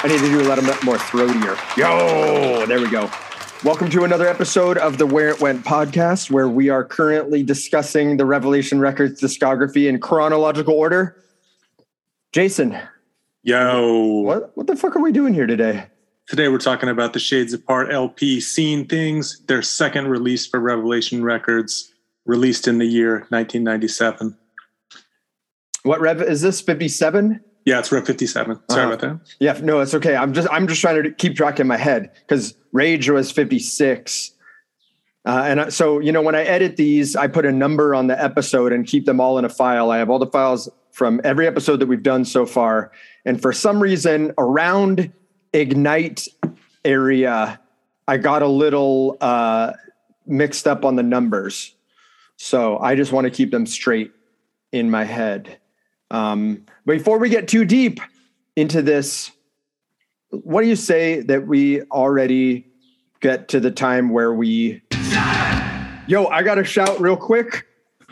I need to do a little bit more throatier. Yo! There we go. Welcome to another episode of the Where It Went podcast, where we are currently discussing the Revelation Records discography in chronological order. Jason, Yo. what what the fuck are we doing here today? Today we're talking about the Shades Apart LP Seeing Things, their second release for Revelation Records, released in the year 1997. What rev is this? Fifty seven? Yeah, it's Rev 57. Sorry Uh-huh. about that. Yeah, no, it's okay. I'm just I'm just trying to keep track in my head because Rage was 56. Uh, and I, so you know when I edit these, I put a number on the episode and keep them all in a file. I have all the files from every episode that we've done so far. And for some reason, around Ignite area, I got a little uh, mixed up on the numbers. So I just want to keep them straight in my head. Um, before we get too deep into this, what do you say that we already get to the time where we? Yo, I got to shout real quick.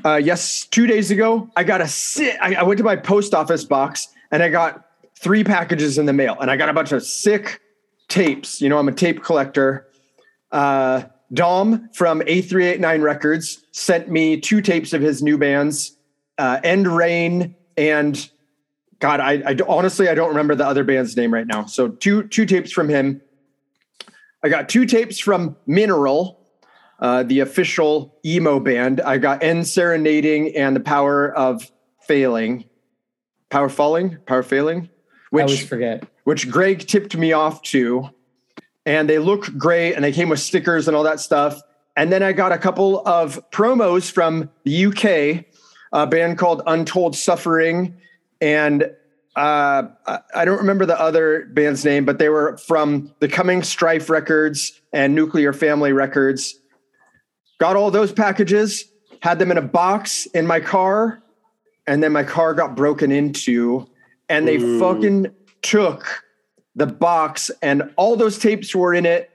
Uh, yes, two days ago, I got a sick. I, I went to my post office box and I got three packages in the mail, and I got a bunch of sick tapes. You know, I'm a tape collector. Uh, Dom from A389 Records sent me two tapes of his new bands, uh, End Rain and God, I, I honestly I don't remember the other band's name right now. So two two tapes from him. I got two tapes from Mineral, uh, the official emo band. I got End Serenading and the Power of Failing, Power Falling, Power Failing, I always which forget. which Greg tipped me off to. And they look great and they came with stickers and all that stuff. And then I got a couple of promos from the UK, a band called Untold Suffering. And uh, I- don't remember the other band's name, but they were from the Coming Strife Records and Nuclear Family Records. Got all those packages, had them in a box in my car, and then my car got broken into, and they Ooh. fucking took the box, and all those tapes were in it,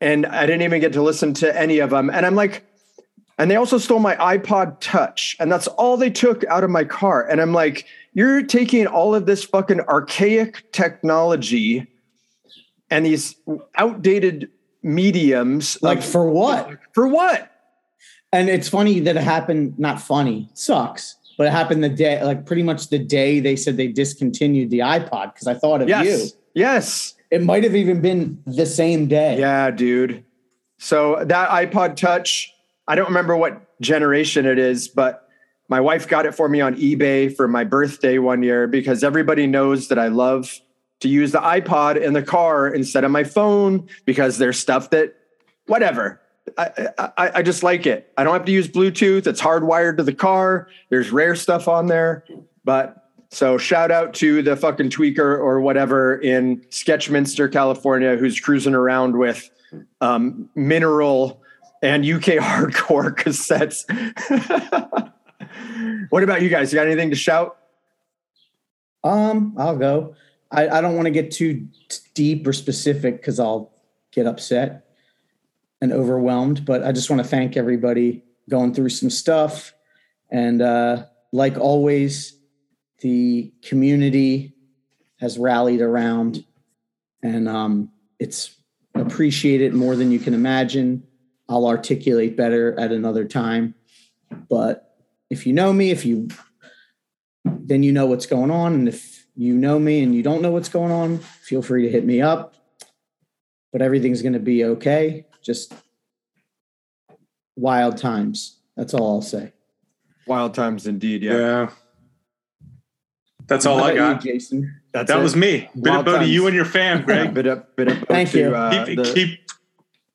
and I didn't even get to listen to any of them. And I'm like, and they also stole my iPod Touch, and that's all they took out of my car. And I'm like, you're taking all of this fucking archaic technology and these outdated mediums, Like for what? for what? And it's funny that it happened. Not funny. Sucks. But it happened the day, like pretty much the day they said they discontinued the iPod. Because I thought of Yes, you. yes, It might have even been the same day. yeah, dude. So that iPod Touch, I don't remember what generation it is, but my wife got it for me on eBay for my birthday one year because everybody knows that I love to use the iPod in the car instead of my phone because there's stuff that, whatever. I, I, I just like it. I don't have to use Bluetooth. It's hardwired to the car. There's rare stuff on there. But so shout out to the fucking tweaker or whatever in Sketchminster, California, who's cruising around with um, mineral and UK hardcore cassettes. what about you guys? You got anything to shout? Um, I'll go. I, I don't want to get too deep or specific because I'll get upset and overwhelmed. But I just want to thank everybody going through some stuff. And uh, like always, the community has rallied around, and um, it's appreciated more than you can imagine. I'll articulate better at another time. But if you know me, if you then you know what's going on. And if you know me and you don't know what's going on, feel free to hit me up. But everything's going to be okay. Just wild times. That's all I'll say. Wild times indeed. Yeah. Yeah. That's all I got. you, Jason. That's that it. was me. Bit Wild of to times. you and your fam, Greg. bit up, bit up. Thank to, you. Uh, keep, the, keep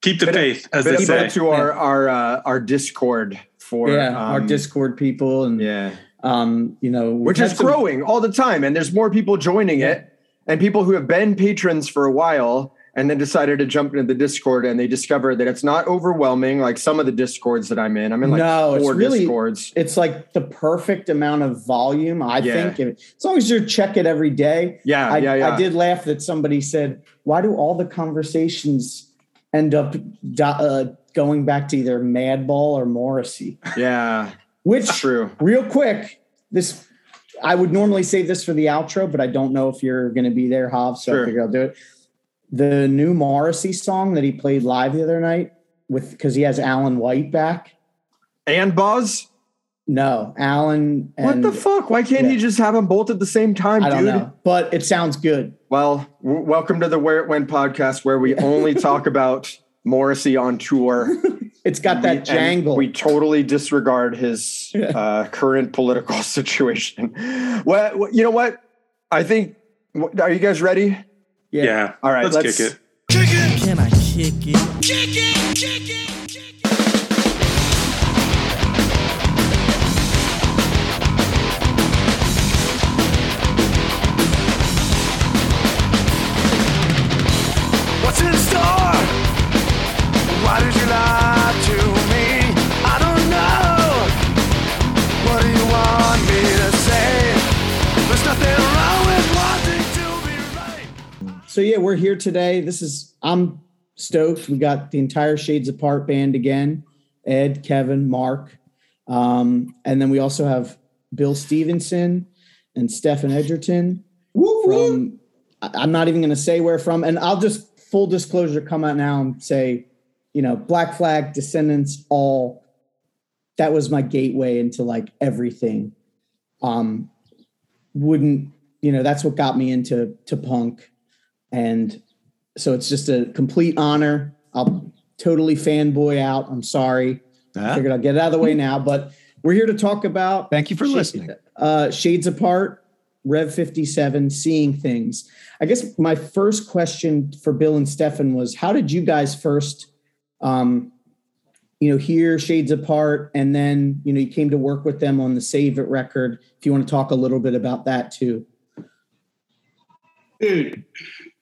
keep the bit of- faith, as bit they up say. to our our uh, our Discord for yeah, our um, Discord people and Yeah, um, you know, which is some- growing all the time, and there's more people joining it, and people who have been patrons for a while and then decided to jump into the Discord and they discovered that it's not overwhelming like some of the Discords that I'm in. I'm in like No, it's four really- Discords. It's like the perfect amount of volume, I Yeah. think. As long as you check it every day. Yeah, I, yeah, yeah. I did laugh that somebody said, "Why do all the conversations end up uh, going back to either Madball or Morrissey?" Yeah, Which, true. real quick, this I would normally save this for the outro, but I don't know if you're going to be there, Hav. So Sure. I figure I'll do it. The new Morrissey song that he played live the other night with because he has Alain Whyte back. And Boz? No, Alain. And, What the fuck? Why can't Yeah. you just have them both at the same time, I dude? know, but it sounds good. Well, w- welcome to the Where It Went podcast, where we only talk about Morrissey on tour. It's got that And jangle. We totally disregard his uh, current political situation. Well, what- you know what? I think. wh- Are you guys ready? Yeah. yeah. All right, Let's, let's- kick it. Can I kick it? What's So yeah, we're here today. This is I'm stoked. We got the entire Shades Apart band again. Ed, Kevin, Mark, um, and then we also have Bill Stevenson and Stephen Egerton from. I- I'm not even going to say where from, and I'll just full disclosure come out now and say, you know, Black Flag, Descendents, all. That was my gateway into like everything. Um, wouldn't you know? That's what got me into to punk and so it's just a complete honor. I'll totally fanboy out. I'm sorry. Ah, Figured I'll get it out of the way now, but we're here to talk about Thank you for Sh- listening. uh, Shades Apart, Rev 57, Seeing Things. I guess my first question for Bill and Stephen was how did you guys first um, you know, hear Shades Apart and then, you know, you came to work with them on the Save It record. If you want to talk a little bit about that too. dude.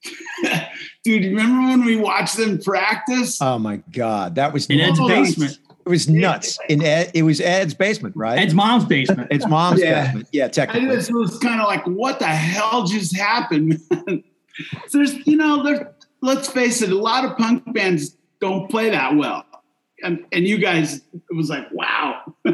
dude, remember when we watched them practice? Oh my God, that was in Ed's basement, it was nuts. In Ed, it was Ed's basement, right? Ed's mom's basement. it's mom's Yeah. basement. Yeah, I technically. just was kind of like, what the hell just happened? man? There's, you know, there. Let's face it, a lot of punk bands don't play that well, and and you guys, it was like, wow.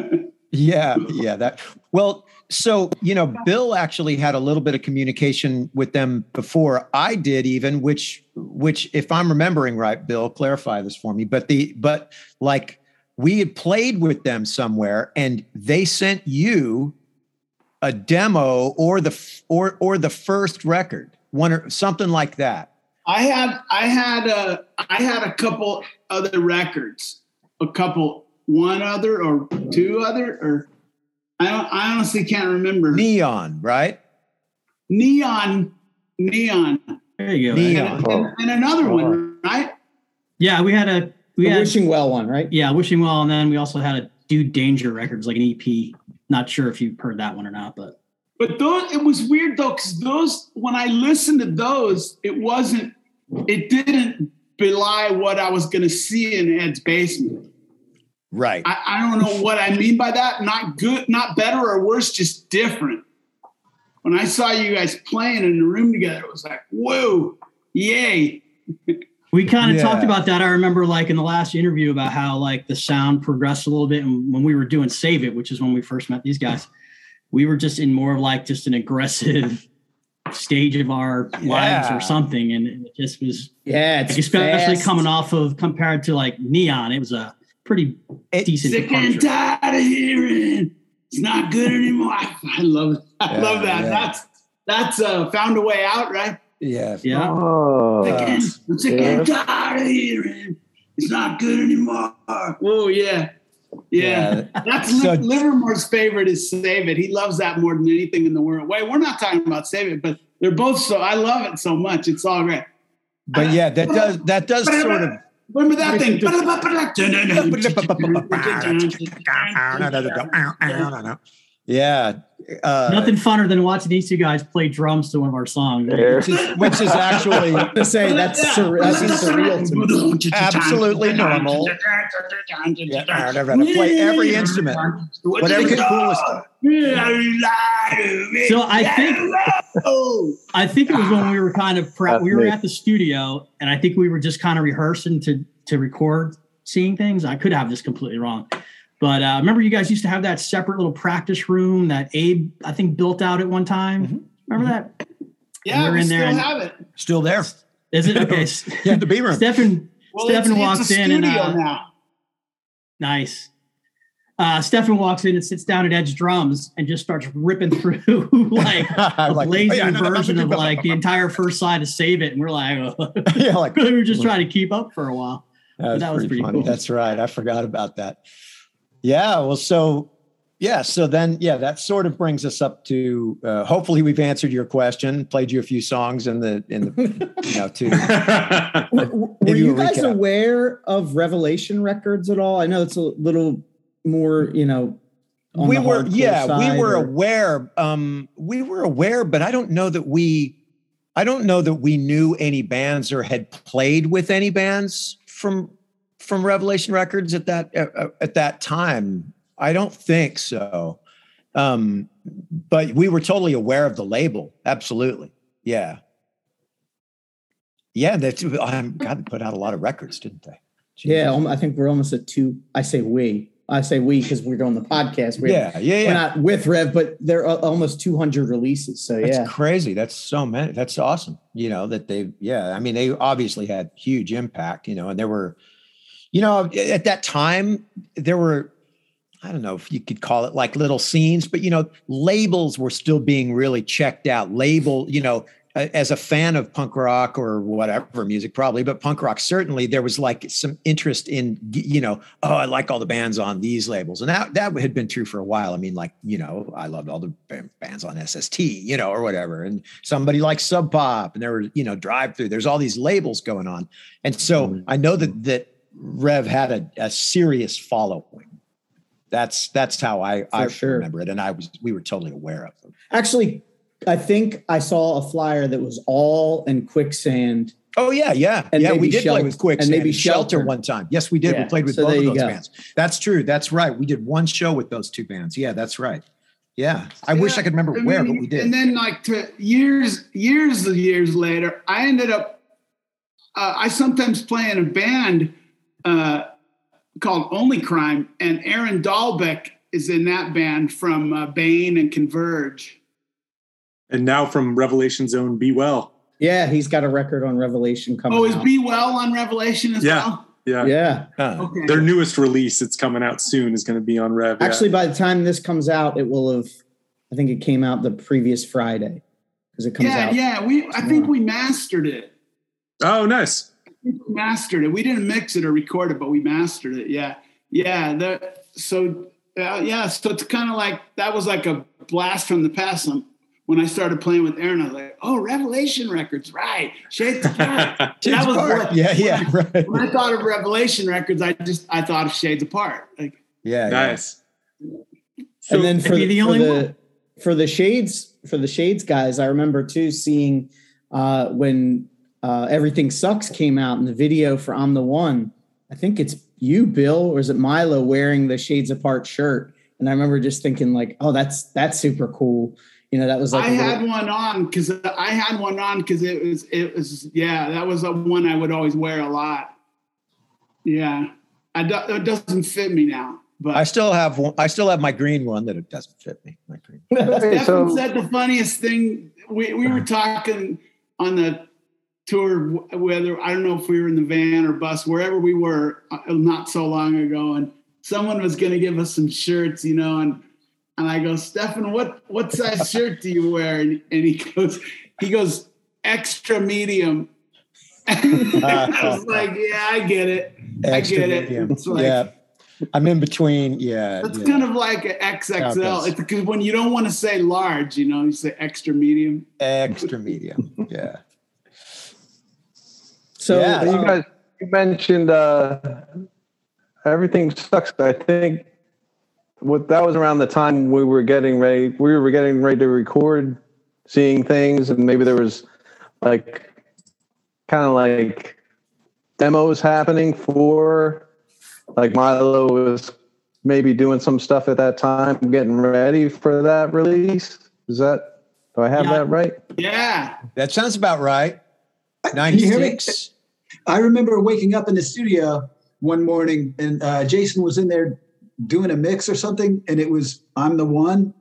Yeah, yeah. That well, so you know, Bill actually had a little bit of communication with them before I did, even which which, if I'm remembering right, Bill, clarify this for me. But the but like we had played with them somewhere, and they sent you a demo or the or or the first record, one or something like that. I had I had a I had a couple other records, a couple one other or two other or I don't I honestly can't remember. Neon, right? Neon, neon, There you go. Neon. and, and, and another one, right? Yeah, we had a we The had Wishing Well one, right? yeah, wishing well, and then we also had a Dude Danger Records, like an EP. Not sure if you've heard that one or not, but But those it was weird though because those when I listened to those, it wasn't it didn't belie what I was going to see in Ed's basement. Right. I, I don't know what I mean by that. Not good, not better or worse, just different. When I saw you guys playing in the room together, it was like, whoa, yay. we kind of Yeah. talked about that. I remember like in the last interview about how like the sound progressed a little bit, and when we were doing Save It, which is when we first met these guys, we were just in more of like just an aggressive stage of our lives Yeah. or something, and it just was Yeah, it's especially fast. coming off of compared to like Neon, it was a pretty It- decent Sick and tired of hearing it's not good anymore. I, I love it. I Yeah, love that. yeah. That's that's uh, found a way out, right? Yeah. Yeah. Oh, Sick and, I'm sick and tired of hearing it's not good anymore. Oh yeah. Yeah. That's So- Livermore's favorite is Save It. He loves that more than anything in the world. Wait, we're not talking about Save It, but they're both so I love it so much. It's all great. But yeah, that does that does sort of Remember that thing? Yeah. Uh, Nothing funner than watching these two guys play drums to one of our songs. which is, which is actually to say that's, sur- that's surreal to me. Absolutely normal. Yeah, play every instrument. Whatever the coolest. So I think I think it was when we were kind of pre- we were at the studio, and I think we were just kind of rehearsing to to record seeing things. I could have this completely wrong, But uh, remember, you guys used to have that separate little practice room that Abe, I think, built out at one time. Remember that? Yeah, We're we in still there and- have it. Still there. Is it okay? Yeah, the B room. Stephen, Well, Stephen it's, walks it's a in and studio uh, now. nice. Uh, Stephen walks in and sits down at Edge drums and just starts ripping through like a Like, lazy oh, yeah, no, no, version no, of like the entire first side to save it. And we're like, yeah, like we were just trying to keep up for a while. That that was pretty funny. cool. That's right. I forgot about that. Yeah. Well, so yeah. So then, yeah, that sort of brings us up to. Uh, hopefully, we've answered your question. Played you a few songs in the in the you know to Were you guys recap. aware of Revelation Records at all? I know it's a little more, you know. we were yeah we were or- aware um we were aware but i don't know that we i don't know that we knew any bands or had played with any bands from from revelation records at that uh, at that time i don't think so um but we were totally aware of the label absolutely yeah yeah that's um, god they put out a lot of records didn't they Yeah, um, I think we're almost at two. I say we. I say we because we're doing the podcast. We're, yeah yeah we're not with Rev, but they're almost 200 releases. So That's yeah, crazy. That's so many. That's awesome. You know, that they, yeah. I mean, they obviously had huge impact, you know, and there were, you know, at that time, there were, I don't know if you could call it like little scenes, but, you know, labels were still being really checked out. Label, you know, as a fan of punk rock or whatever music, probably, but punk rock, certainly there was like some interest in, you know, oh, I like all the bands on these labels. And that, that had been true for a while. I mean, like, you know, I loved all the bands on SST, you know, or whatever. And somebody like Sub Pop and there were, you know, Drive-Thru. There's all these labels going on. And so mm-hmm. I know that, that Rev had a, a serious following. That's, that's how I, I sure. remember it. And I was, we were totally aware of them. actually, I think I saw a flyer that was all in quicksand. Oh yeah, yeah, And yeah. We did play with Quicksand and and maybe maybe Shelter. Shelter. one time. Yes, we did. Yeah, We played with so both of those go. bands. That's true. That's right. We did one show with those two bands. Yeah, that's right. Yeah, I wish I could remember I where, mean, but we did. And then, like to years, years and years later, I ended up. Uh, I sometimes play in a band uh, called Only Crime, and Aaron Dalbec is in that band from uh, Bane and Converge. and now from Revelation Zone, Be Well. Yeah, he's got a record on Revelation coming Oh, is out. Be Well on Revelation as Yeah. well? Yeah. yeah. Huh. Okay. Their newest release, it's coming out soon, is going to be on Rev. yeah. Actually, by the time this comes out, it will have. I think it came out the previous Friday because it comes yeah, out. yeah. We I think we mastered it. oh, nice. We mastered it. We didn't mix it or record it, but we mastered it. Yeah, yeah. The, so uh, yeah, so it's kind of like that was like a blast from the past. Um, when I started playing with Aaron, I was like, "Oh, Revelation Records, right? Shades Apart." that was what- yeah, yeah, right. When I thought of Revelation Records, I just I thought of Shades Apart. Like, Yeah, yeah. Nice. and then for Are the, the for only the for the shades for the shades guys, I remember too seeing uh, when uh, everything sucks came out in the video for I'm the one. I think it's you, Bill, or is it Milo wearing the shades apart shirt? And I remember just thinking like, oh, that's that's super cool. You know, that was like I a little- had one on because I had one on because it was it was yeah that was a one I would always wear a lot. Yeah, I do, it doesn't fit me now, but I still have one. I still have my green one that it doesn't fit me. My green. Stephen so- said the funniest thing. We we were talking on the tour whether I don't know if we were in the van or bus wherever we were uh, not so long ago, and someone was going to give us some shirts, you know, and and I go, Stephen, what what size shirt do you wear? And, and he goes, he goes extra medium. I was like, yeah, I get it. I Extra get it. It's like, yeah, I'm in between. Yeah, That's yeah. kind of like an XXL. It's because when you don't want to say large, you know, you say extra medium. extra medium. Yeah. So Yeah. you guys you mentioned uh, everything sucks. I think what that was around the time we were getting ready. We were getting ready to record, seeing things, and maybe there was like kind of like demos happening for like Milo was maybe doing some stuff at that time, getting ready for that release. Is that do I have Yeah. that right? Yeah. That sounds about right. Can you 96. I remember waking up in the studio one morning and uh, Jason was in there doing a mix or something, and it was I'm the one.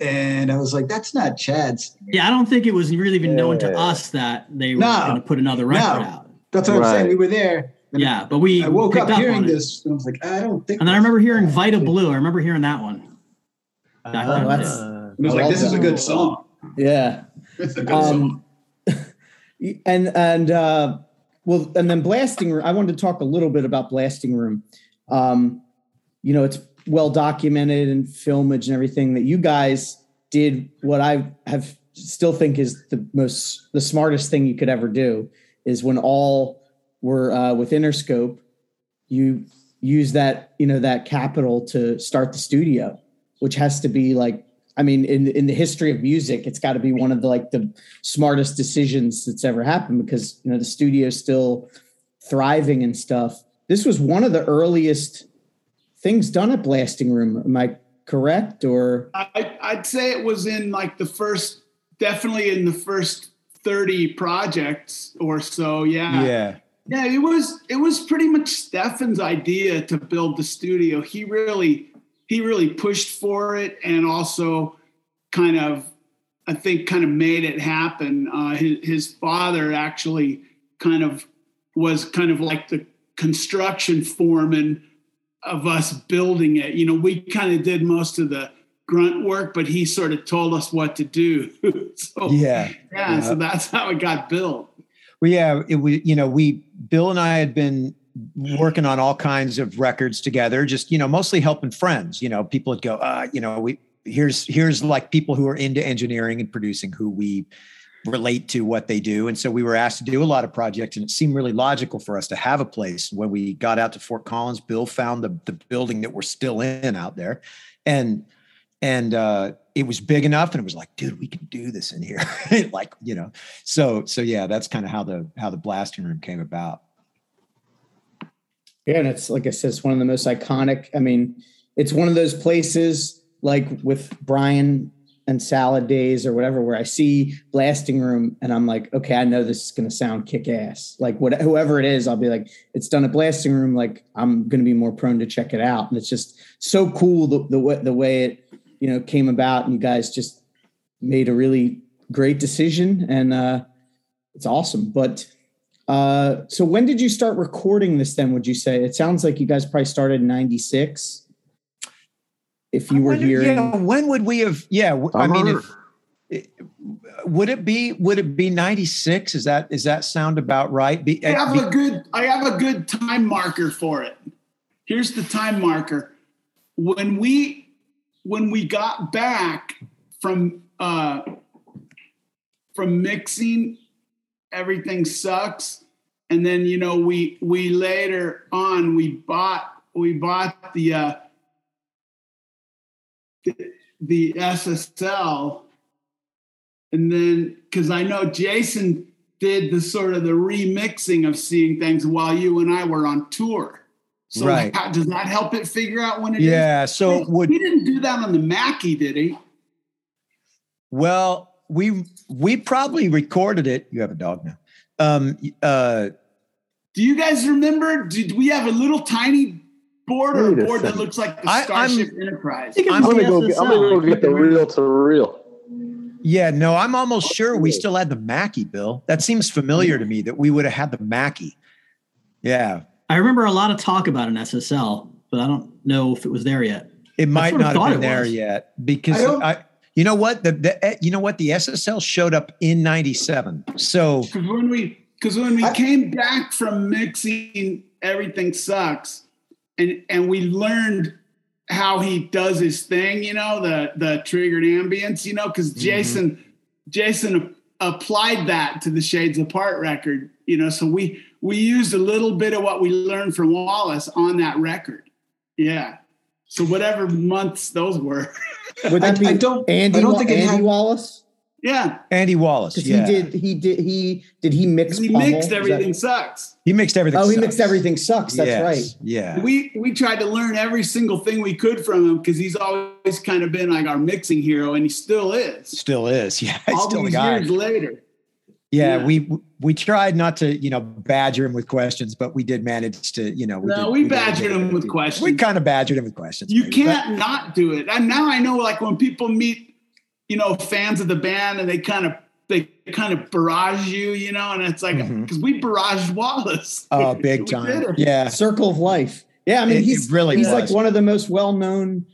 And I was like, that's not Chad's. Yeah, I don't think it was really even known to us that they were No. going to put another record No. out. That's what I'm saying. We were there. Yeah, but we I woke picked up hearing on it. this, and I was like, I don't think. And then I remember hearing Vita Blue. I remember hearing that one. Back then. that's- it was I like, this is a good song. Yeah. It's a good song. And and uh, well, and then blasting room. I wanted to talk a little bit about blasting room. Um, you know, it's well documented and filmage and everything that you guys did. What I have still think is the most the smartest thing you could ever do is when all were uh, with Interscope, you use that you know that capital to start the studio, which has to be like I mean, in in the history of music, it's got to be one of the like the smartest decisions that's ever happened because you know the studio's still thriving and stuff. This was one of the earliest things done at Blasting Room. Am I correct? Or I, I'd say it was in like the first, definitely in the first 30 projects or so. Yeah. Yeah. Yeah, it was it was pretty much Stephen's idea to build the studio. He really he really pushed for it and also kind of I think kind of made it happen. Uh, his his father actually kind of was kind of like the construction foreman of us building it. You know, we kind of did most of the grunt work, but he sort of told us what to do. so Yeah. yeah, so that's how it got built. Well, yeah, it was, you know, we, Bill and I had been working on all kinds of records together, just, you know, mostly helping friends. You know, people would go, uh, you know, we, here's, here's like people who are into engineering and producing who we relate to what they do. And so we were asked to do a lot of projects and it seemed really logical for us to have a place. When we got out to Fort Collins, Bill found the, the building that we're still in out there. And, and uh, it was big enough and it was like dude we can do this in here like you know so so yeah that's kind of how the how the blasting room came about Yeah, and it's like I said, it's one of the most iconic. I mean, it's one of those places like with Brian and Salad Days or whatever, where I see Blasting Room and I'm like, okay, I know this is going to sound kick ass. Like what, whoever it is, I'll be like, it's done at Blasting Room. Like I'm going to be more prone to check it out, and it's just so cool the the the way it you know came about, and you guys just made a really great decision, and uh, it's awesome. But uh, so when did you start recording this then, would you say? It sounds like you guys probably started in 96. If you were When- hearing, yeah, when would we have yeah I mean if it- would it be would it be 96 is that is that sound about right be, I have be- a good I have a good time marker for it. Here's the time marker. When we when we got back from uh from mixing everything sucks and then you know we we later on we bought we bought the uh the, the SSL and then because I know Jason did the sort of the remixing of seeing things while you and I were on tour. So Right. how, does that help it figure out when it is? yeah so would he didn't do that on the Mackie, did he? well we we probably recorded it you have a dog now um uh Do you guys remember? Did we have a little tiny board or a a board that looks like the I- I'm- Starship Enterprise? I'm I'm gonna go. Get, I'm gonna go get the reel to reel. yeah no i'm almost sure we still had the mackie bill that seems familiar to me that we would have had the mackie yeah I remember a lot of talk about an SSL, but I don't know if it was there yet. It might not have been there was. yet because I I, you know what? The, the eh, you know what? The SSL showed up in '97. So Because when we because when we I- came back from mixing everything sucks. And and we learned how he does his thing you know the the triggered ambience you know because jason jason applied that to the shades apart record you know so we we used a little bit of what we learned from wallace on that record. Yeah. So whatever months those were would that I- be I don't- Andy, I don't think Andy had- Wallace? yeah Andy Wallace, yeah, he did, he did, he did he mix? he Pummel? mixed Is that- everything sucks he mixed everything. Oh, he mixed everything sucks. That's Yes, right. Yeah, we we tried to learn every single thing we could from him because he's always kind of been like our mixing hero and he still is still is. Yeah, he's all still the these guy. years later Yeah, Yeah. we we tried not to, you know, badger him with questions, but we did manage to, you know, No, did- we did- badgered him with questions. We kind of badgered him with questions. You maybe, can't not do it. And now I know, like when people meet, you know, fans of the band, and they kind of they kind of barrage you, you know, and it's like mm-hmm. because we barraged Wallace. Oh, big time. Yeah. Circle of life. Yeah, I mean It- it he's really he's was. like one of the most well known,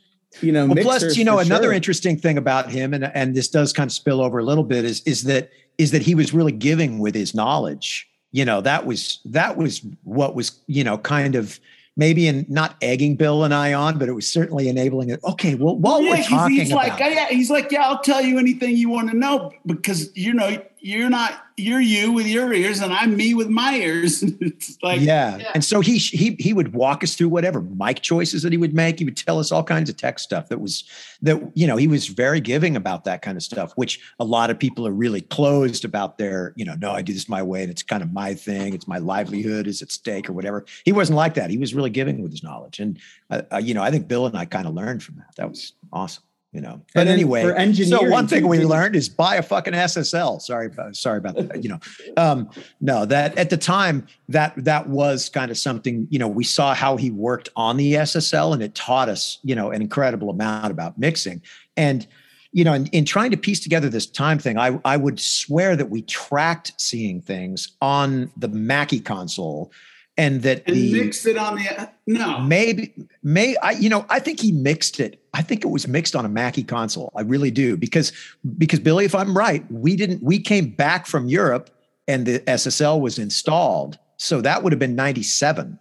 you know. Well, plus, you know, another sure. interesting thing about him, and and this does kind of spill over a little bit, is is that is that he was really giving with his knowledge. You know, that was that was what was you know kind of maybe in not egging Bill and I on, but it was certainly enabling it. Okay, well, while yeah, we're talking he's about, like, yeah, he's like, yeah, I'll tell you anything you want to know because you know you're not you're you with your ears and I'm me with my ears. it's like, yeah. And so he he he would walk us through whatever mic choices that he would make. He would tell us all kinds of tech stuff that was that you know he was very giving about that kind of stuff, which a lot of people are really closed about their you know no I do this my way and it's kind of my thing. It's my livelihood is at stake or whatever. He wasn't like that. He was really giving with his knowledge, and uh, uh, you know I think Bill and I kind of learned from that. That was awesome. You know, but anyway, so one thing we learned is buy a fucking SSL. Sorry, sorry about that. You know, um, no, that at the time that that was kind of something. You know, we saw how he worked on the SSL, and it taught us, you know, an incredible amount about mixing. And you know, in, in trying to piece together this time thing, I I would swear that we tracked seeing things on the Mackie console, and that and the mix it on the no. maybe may I you know I think he mixed it. I think it was mixed on a Mackie console. I really do because because Billy, if I'm right, we didn't we came back from Europe and the SSL was installed. So that would have been 97.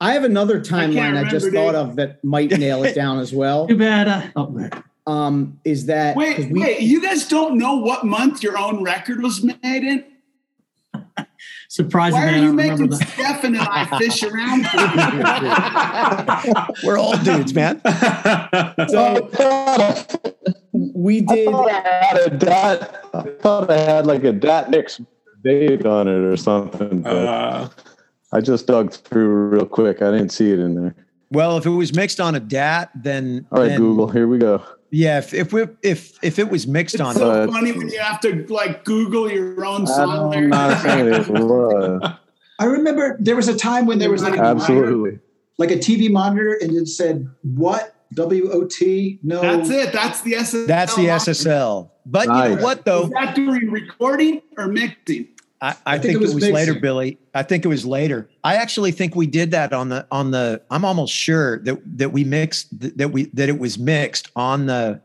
I have another timeline I, just thought of that might nail it down as well. Too bad. Uh, oh. Um, is that Wait, we- wait, you guys don't know what month your own record was made in? Surprising Why are man, I you don't making remember that. Stephen and I fish around? We're all dudes, man. So we I did. thought I had a dat. I thought I had like a dat mix date on it or something. But Uh, I just dug through real quick. I didn't see it in there. Well, if it was mixed on a DAT, then All right, then- Google. Here we go. Yeah, if if we if if it was mixed on It's so Uh, funny when you have to like Google your own I'm song not saying it. I remember there was a time when there was like a monitor, Absolutely. like a TV monitor, and it said what W O T. No, That's it. That's the SSL. that's the SSL. But you know what though? Was that during recording or mixing? I, I, think think, it it was was, later, Billy. I think it was later. I actually think we did that on the on the. I'm almost sure that that we mixed that we that it was mixed on the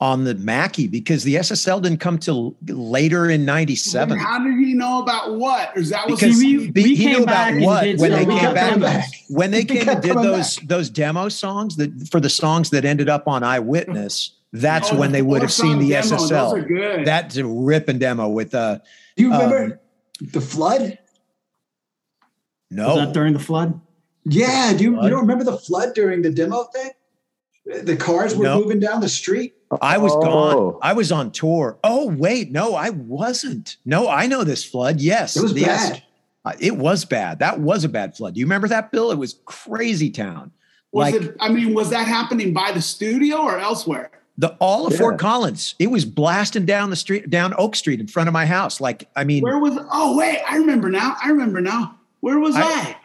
on the Mackie because the SSL didn't come till later in '97. How did he know about what? That was Because we- we he came knew about and what when they came our back. When they came and kept did coming those those demo songs that for the songs that ended up on Eyewitness, that's Oh, when they would have seen the demo, SSL. good. That's a ripping demo with uh do you remember um, the flood? no Was that during the flood? Yeah, do you, you don't remember the flood during the demo thing? The cars were No. moving down the street. I was Oh. gone. I was on tour. Oh wait, no, I wasn't. No, I know this flood. Yes, It was yes. bad. It was bad. That was a bad flood. Do you remember that, Bill? It was crazy town. was like it? I mean, was that happening by the studio or elsewhere? The all of Yeah. Fort Collins. It was blasting down the street, down Oak Street in front of my house. Like, I mean, Where was? Oh wait, I remember now. I remember now. Where was I- I?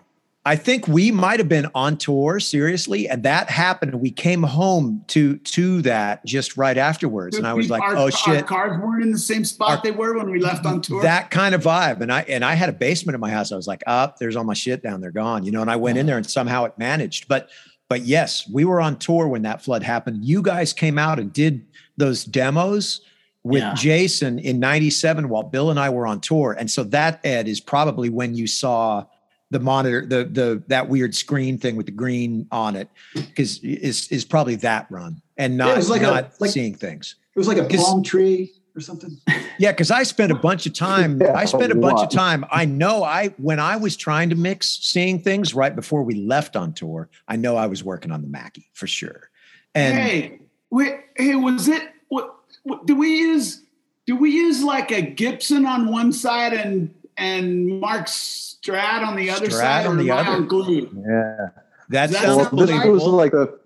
I think we might have been on tour seriously, and that happened. We came home to to that just right afterwards, and I was like, Our- "Oh Our shit!" cars weren't in the same spot Our- they were when we left on tour. That kind of vibe, and I and I had a basement in my house. I was like, "Up, there's all my shit down there, gone," you know. And I went in there, and somehow it managed. But but yes, we were on tour when that flood happened. You guys came out and did those demos with Yeah. Jason in '97 while Bill and I were on tour, and so that Ed is probably when you saw the monitor, the the that weird screen thing with the green on it, because is is probably that run and Yeah, not was like a- not like- seeing things. It was like a palm tree or something. Yeah, because I spent a bunch of time. Yeah, I spent a bunch what? of time. I know I when I was trying to mix seeing things right before we left on tour. I know I was working on the Mackie for sure. And hey, wait, hey, was it? What, what do we use? Do we use like a Gibson on one side and and Mark Strat on the other Strat side, on or the other. on glue? Yeah. that That sounds Well, sounds this like- was like the.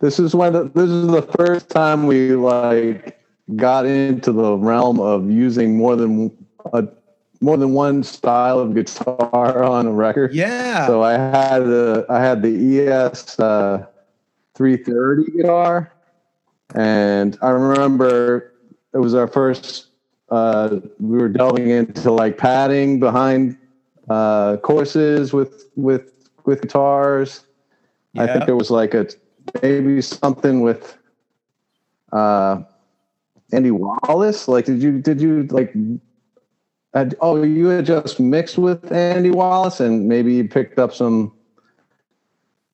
This is when the, this is the first time we like got into the realm of using more than a more than one style of guitar on a record. Yeah. So I had the I had the ES uh, 330 guitar, and I remember it was our first. Uh, we were delving into like padding behind uh, courses with with with guitars. I think Yeah. it was like a maybe something with uh, Andy Wallace. Like, did you did you like? Had, oh, you had just mixed with Andy Wallace, and maybe you picked up some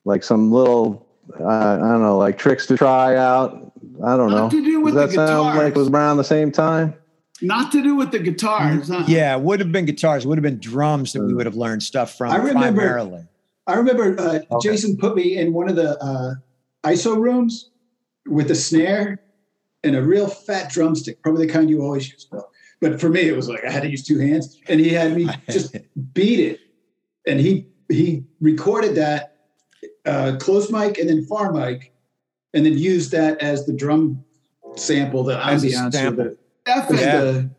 like some little uh, I don't know, like tricks to try out. I don't know. Not to do with Does the that sound like it was around the same time? Not to do with the guitars. huh? Yeah, it would have been guitars, it would have been drums that we would have learned stuff from I remember- primarily. I remember uh, Okay. Jason put me in one of the uh, ISO rooms with a snare and a real fat drumstick, probably the kind you always use, Bill. But for me, it was like I had to use two hands, and he had me just beat it, and he he recorded that uh, close mic and then far mic, and then used that as the drum sample, the As a ambiance, or sample. the, Stephen, Yeah. the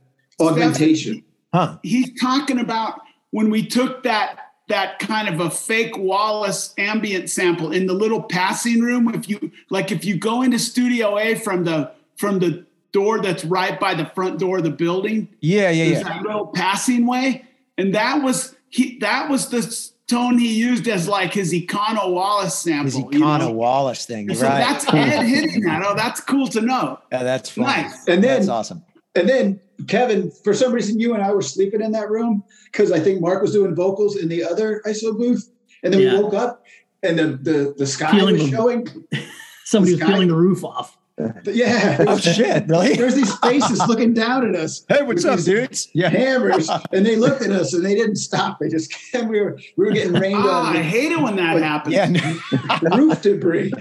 augmentation. Huh. he's talking about when we took that that kind of a fake Wallace ambient sample in the little passing room. If you like, if you go into Studio A from the from the door that's right by the front door of the building, Yeah, yeah, there's yeah. that little passing way, and that was he. That was the tone he used as like his Econo Wallace sample. His you Econo know? Wallace thing. And You're so right. that's Ed hitting that. Oh, that's cool to know. Yeah, that's fun. Nice. And then That's awesome. And then Kevin, for some reason, you and I were sleeping in that room because I think Mark was doing vocals in the other ISO booth, and then Yeah. we woke up and the the, the sky Peeling was showing. Somebody was Sky- peeling the roof off. Yeah, Oh shit, really? there's these faces looking down at us. Hey, what's up, dudes? Yeah. Hammers, and they looked at us and they didn't stop. They just we were we were getting rained Ah, I on hate it when that But- happens. Yeah. roof debris.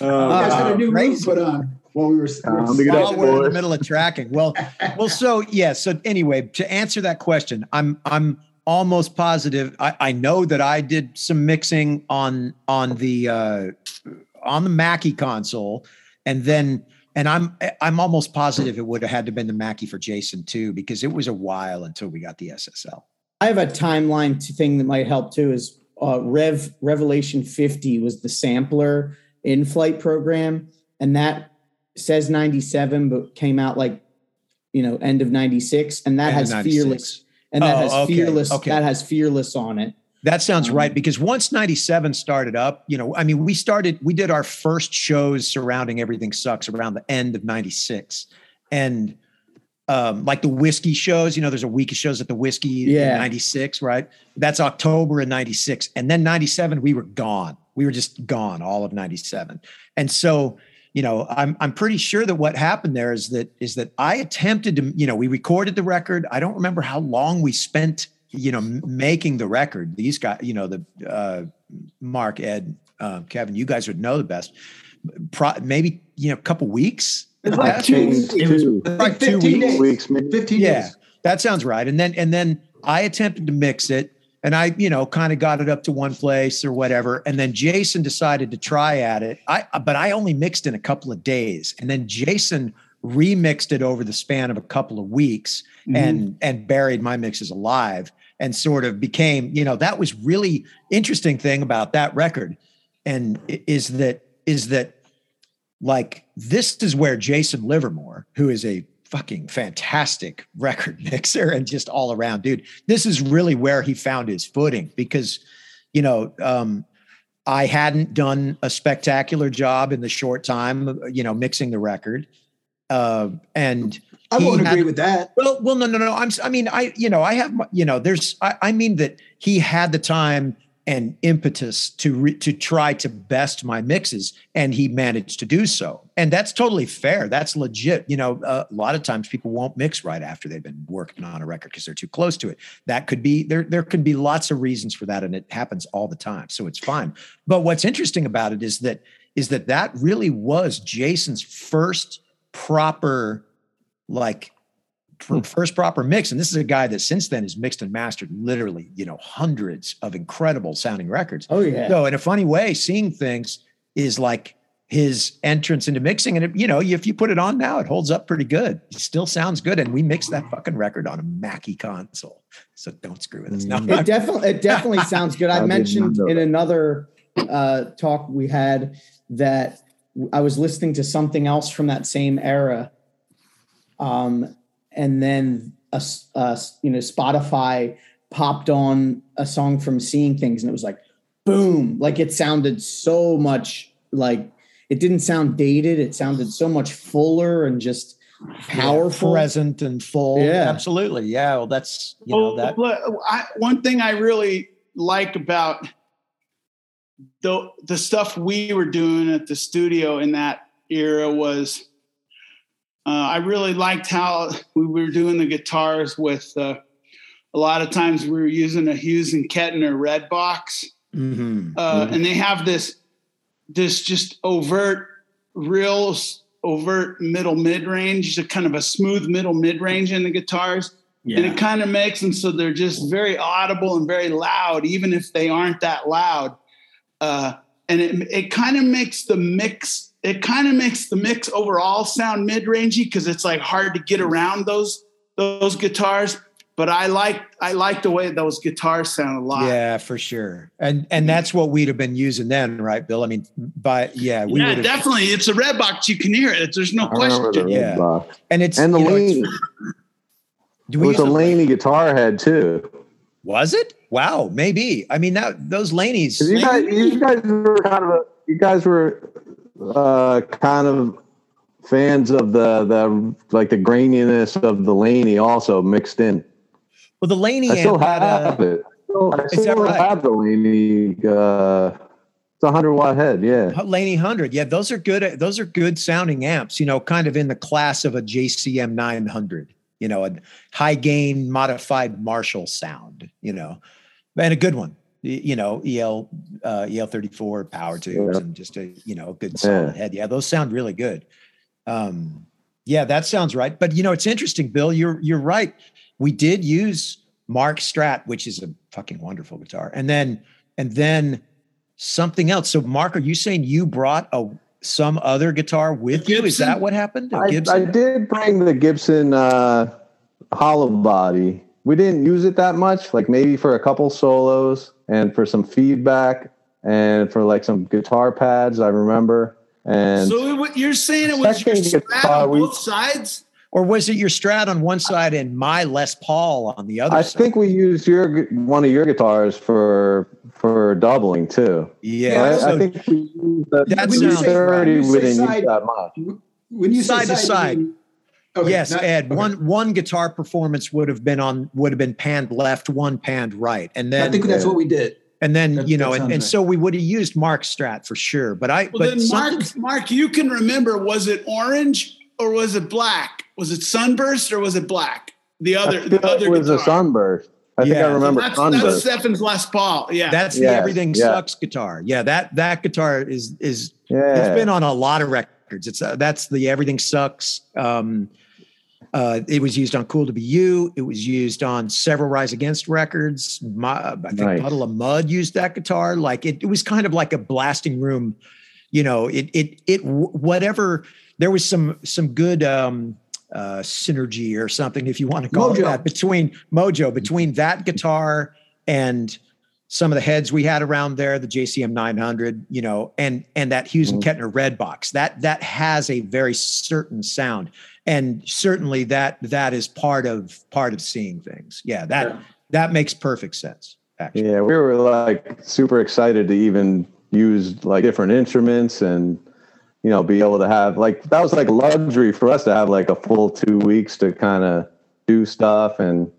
You guys had a new roof put on while we were. Um, look at While we're in the middle of tracking. Well, well, so yeah. So anyway, to answer that question, I'm I'm almost positive. I, I know that I did some mixing on on the uh, on the Mackie console, and then and I'm I'm almost positive it would have had to have been the Mackie for Jason too, because it was a while until we got the SSL. I have a timeline to thing that might help too. Is uh, Rev Revelation 50 was the sampler in-flight program, and that says 97, but came out like you know end of 96, and that End has 96. fearless, and that Oh, has okay, fearless, okay. that has fearless on it. That sounds Um, right because once 97 started up, you know, I mean, we started, we did our first shows surrounding Everything Sucks around the end of 96. And um, like the whiskey shows, you know, there's a week of shows at the whiskey Yeah. in 96, right? That's October in 96. And then 97, we were gone. We were just gone all of 97. And so, you know, I'm I'm pretty sure that what happened there is that is that I attempted to, you know, we recorded the record. I don't remember how long we spent, you know, making the record. These guys, you know, the uh, Mark, Ed, uh, Kevin, you guys would know the best. Pro- maybe you know, a couple weeks. It was like That's- two, It was- like two weeks. weeks, maybe. 15 Yeah, days. that sounds right. And then and then I attempted to mix it, and I you know kind of got it up to one place or whatever. And then Jason decided to try at it. I but I only mixed in a couple of days, and then Jason remixed it over the span of a couple of weeks and and buried my mixes alive and sort of became you know that was really interesting thing about that record and is that is that like this is where Jason Livermore, who is a fucking fantastic record mixer and just all around dude, this is really where he found his footing because, you know, um, I hadn't done a spectacular job in the short time, you know, mixing the record. Uh, and I won't had- agree with that. well, well, no, no, no. I'm. I mean, I, you know, I have, you know, there's. I, I mean that he had the time and impetus to re, to try to best my mixes, and he managed to do so, and that's totally fair. That's legit. You know, uh, a lot of times people won't mix right after they've been working on a record because they're too close to it. That could be there. There can be lots of reasons for that, and it happens all the time. So it's fine. But what's interesting about it is that is that that really was Jason's first proper like Hmm. for first proper mix and this is a guy that since then has mixed and mastered literally you know hundreds of incredible sounding records Oh yeah. so in a funny way seeing things is like his entrance into mixing. And it, you know, if you put it on now, it holds up pretty good. It still sounds good. And we mixed that fucking record on a Mackie console. So don't screw with us. No, It definitely it definitely sounds good. I I mentioned in another uh, talk we had that I was listening to something else from that same era, um, and then a, s- a s- you know Spotify popped on a song from Seeing Things, and it was like boom, like it sounded so much like it didn't sound dated. It sounded so much fuller and just powerful. present and full. Yeah. absolutely. Yeah. Well, that's, you know, that. but I, one thing I really like about the the stuff we were doing at the studio in that era was uh, I really liked how we were doing the guitars with uh, a lot of times we were using a Hughes and Kettner red box. Mhm. uh, and they have this this just overt real overt middle mid range a kind of a smooth middle mid range in the guitars. And it kind of makes them so they're just very audible and very loud even if they aren't that loud uh, and it, it kind of makes the mix it kind of makes the mix overall sound mid-rangey because it's like hard to get around those those guitars but i like i like the way those guitars sound a lot Yeah, for sure. And and that's what we'd have been using then, right, Bill? I mean, but yeah, we yeah definitely it's a red box you can hear it there's no I remember the question Yeah. red box. and it's And the you know, Laney, it's- do it we was use a a- Laney guitar head too. Was it? Wow, maybe. I mean, that those Laneys. you guys, you guys were kind of, a, you guys were uh, kind of fans of the the like the graininess of the Laney also mixed in. Well, the Laney I still had have a, it. I still right? have the Laney. Uh, it's a hundred watt head. Yeah. Laney hundred. Yeah, those are good. Those are good sounding amps. You know, kind of in the class of a JCM nine hundred. You know, a high gain modified Marshall sound. You know, and a good one. You know, EL uh, EL thirty four power tubes Yeah. and just a you know a good solid Yeah. head. Yeah, those sound really good. Um, yeah, that sounds right. But you know, it's interesting, Bill. You're you're right. We did use Mark Strat, which is a fucking wonderful guitar, and then and then something else. So, Mark, are you saying you brought a some other guitar with you? Is that what happened? I, Gibson? did bring the Gibson uh, hollow body. We didn't use it that much, like maybe for a couple solos and for some feedback and for like some guitar pads. I remember. And so it, wa- you're saying it was your Second strat guitar, on we- both sides or was it your Strat on one side and my Les Paul on the other I side? think we used your one of your guitars for for doubling too. yeah. I, so I think we used the That's we sound- used 30, when you we say didn't side- use that much. When you Side say to you side. mean- okay, yes, not- Ed. okay. One one guitar performance would have been on would have been panned left, one panned right, and then I think that's what we did. and then that- you know, that and, and sounds so we would have used Mark Strat for sure. But I well but then mark mark you can remember was it orange or was it black was it sunburst or was it black the other I feel the other it was a sunburst. I think Yeah. I remember that's, that's sunburst. Stephen's Les Paul yeah That's the everything yeah. sucks guitar. Yeah, that that guitar is is yeah. it's been on a lot of records. It's uh, that's the everything sucks. Um, uh, it was used on Cool to Be You. It was used on several Rise Against records. My, I think Nice. Puddle of Mudd used that guitar. Like it, it was kind of like a blasting room. You know, it it it whatever. There was some some good um, uh, synergy or something, if you want to call it that, between Mojo between that guitar and some of the heads we had around there, the JCM 900, you know, and and that Hughes and Kettner red box. That that has a very certain sound, and certainly that that is part of part of seeing things. Yeah, that Yeah. that makes perfect sense. Actually, Yeah, we were like super excited to even use like different instruments and you know be able to have like that was like a luxury for us to have like a full two weeks to kind of do stuff and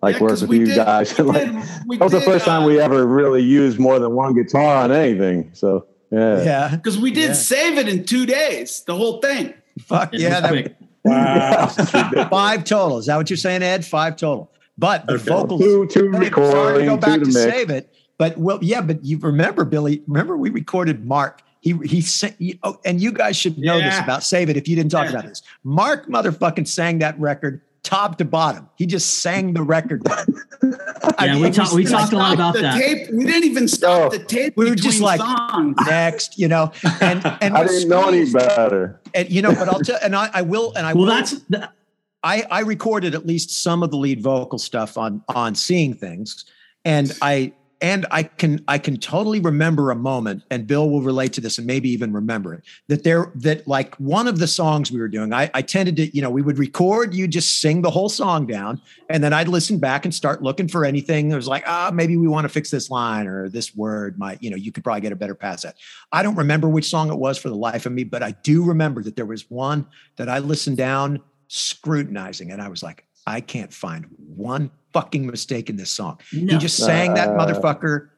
like Yeah, work 'cause with we you did- guys. we like, did- we that was the did, first time uh, we ever really used more than one guitar on anything. So yeah, yeah, because we did Yeah. save it in two days the whole thing fuck It yeah, that, quick. Wow. five total. Is that what you're saying, Ed? Five total. But the Okay. vocals. two two Hey, sorry to go back two to to save it, but well, yeah, but you remember Billy? Remember we recorded Mark. He he sent. he- Oh, and you guys should know this about Save It if you didn't talk Yeah. about this. Mark motherfucking sang that record top to bottom. He just sang the record. Yeah, mean, we it talked. We talked a lot about the that. tape. We didn't even stop oh, the tape. We were just like songs. next, you know, and and I didn't know any better. And you know, but I'll tell, and I, I will, and I Well, will. that's that, I, I recorded at least some of the lead vocal stuff on on seeing things and i and i can i can totally remember a moment and bill will relate to this and maybe even remember it that there that like one of the songs we were doing i i tended to you know we would record you just sing the whole song down and then i'd listen back and start looking for anything It was like ah maybe we want to fix this line or this word might you know you could probably get a better pass at. I don't remember which song it was for the life of me but i do remember that there was one that i listened down scrutinizing and I was like, I can't find one fucking mistake in this song. No. He just sang that Uh. motherfucker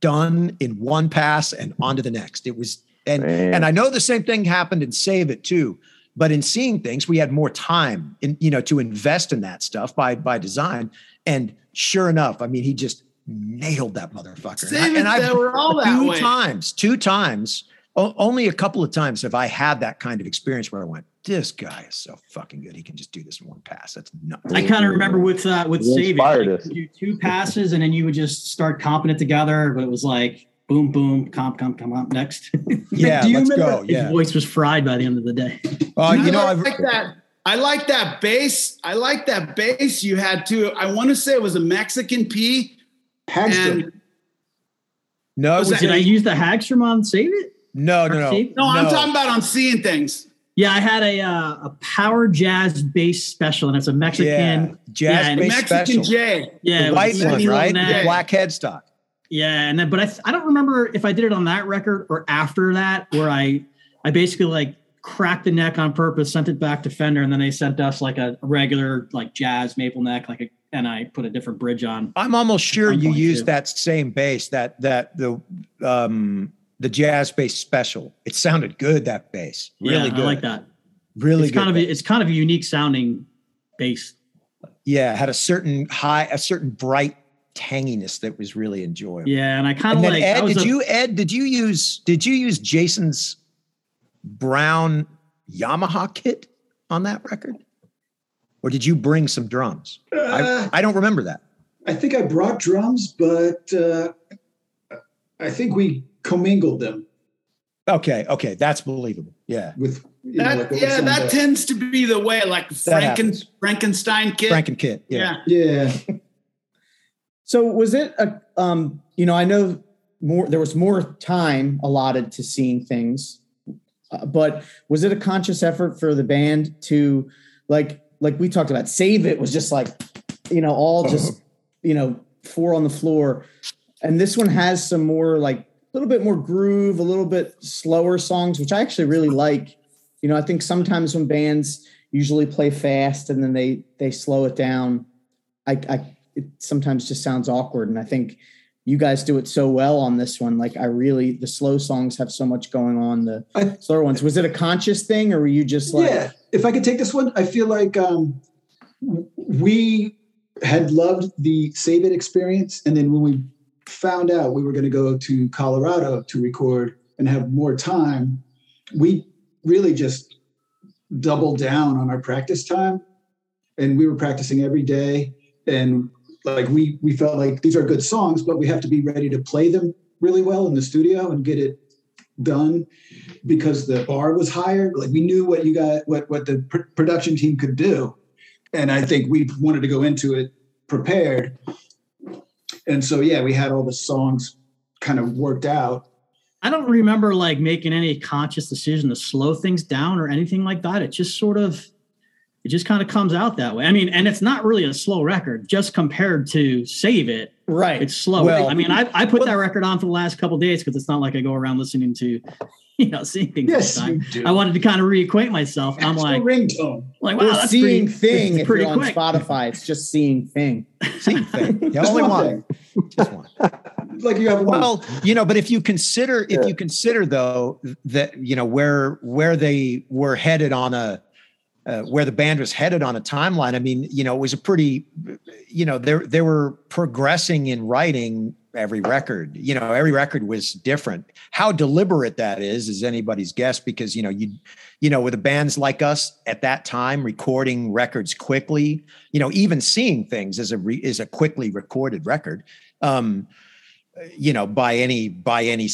done in one pass and on to the next. It was and Man. and I know the same thing happened in Save It too. But in seeing things, we had more time in you know to invest in that stuff by by design. And sure enough, I mean, he just nailed that motherfucker. Save and It, I, they were all that two way. times, two times, o- only a couple of times have I had that kind of experience where I went, "This guy is so fucking good. He can just do this in one pass. That's nuts." I kind of remember with uh, with You Save It, like, you do two passes and then you would just start comping it together. But it was like boom, boom, comp, comp, come up next. Yeah, Do you let's remember- go. His Yeah. voice was fried by the end of the day. Uh, I you know, like, I've, like that. I like that bass. I like that bass you had too. I want to say it was a Mexican P. Hagstrom. And no, it Was was Did a- I use the Hagstrom on Save It? no, no, no, Arcade? no, I'm talking about on seeing things. Yeah, I had a uh, a power jazz bass special, and it's a Mexican. Yeah, jazz yeah, bass Mexican special. J. Yeah, the white one, right? The black headstock. Yeah, and then but I I don't remember if I did it on that record or after that, where I I basically like cracked the neck on purpose, sent it back to Fender, and then they sent us like a regular like jazz maple neck, like a and I put a different bridge on. I'm almost sure you used that same bass, that that the um the jazz bass special. It sounded good. That bass, really yeah, good. I like that. Really it's good. kind of a, it's kind of a unique sounding bass. yeah, had a certain high, a certain bright tanginess that was really enjoyable. Yeah, and I kind of then like. I Ed, did a- you Ed? Did you use did you use Jason's brown Yamaha kit on that record, or did you bring some drums? Uh, I, I don't remember that. I think I brought drums, but uh, I think we commingled them Okay, okay, that's believable. Yeah, with. You know, That, like yeah, that the- tends to be the way, like Franken. Frankenstein kid. Franken kit. Yeah. yeah. Yeah, So was it a um you know I know more there was more time allotted to seeing things uh, but was it a conscious effort for the band to like like we talked about save it was just like you know all just you know four on the floor and this one has some more like a little bit more groove a little bit slower songs which I actually really like you know I think sometimes when bands usually play fast and then they they slow it down I, I it sometimes just sounds awkward. And I think you guys do it so well on this one. Like I really, the slow songs have so much going on. The I- slower ones. Was it a conscious thing, or were you just like, yeah. If I could take this one, I feel like um, we had loved the Save It experience, and then when we found out we were going to go to Colorado to record and have more time, we really just doubled down on our practice time, and we were practicing every day. And like we we felt like these are good songs, but we have to be ready to play them really well in the studio and get it done because the bar was higher. Like we knew what you got, what what the pr- production team could do, and I think we wanted to go into it prepared. And so yeah, we had all the songs kind of worked out. I don't remember like making any conscious decision to slow things down or anything like that. It just sort of, it just kind of comes out that way. I mean, and it's not really a slow record, just compared to Save It. right? It's slow. Well- I mean, I, I put that record on for the last couple days because it's not like I go around listening to, you know, seeing things all Yes, the time. you do. I wanted to kind of reacquaint myself. I'm like, ringtone. like, wow, Or that's seeing pretty, thing. If pretty you're on. Spotify, it's just seeing thing. Same thing. Yeah, Just only one one. Just one. Like you have one. Well, you know, but if you consider if Yeah. you consider though that you know where where they were headed on a uh, where the band was headed on a timeline. I mean, you know, it was a pretty, you know, they they were progressing in writing every record. You know, every record was different. How deliberate that is is anybody's guess because you know you, you know, with the bands like us at that time recording records quickly, you know, even seeing things is a re, is a quickly recorded record. Um, you know, by any by any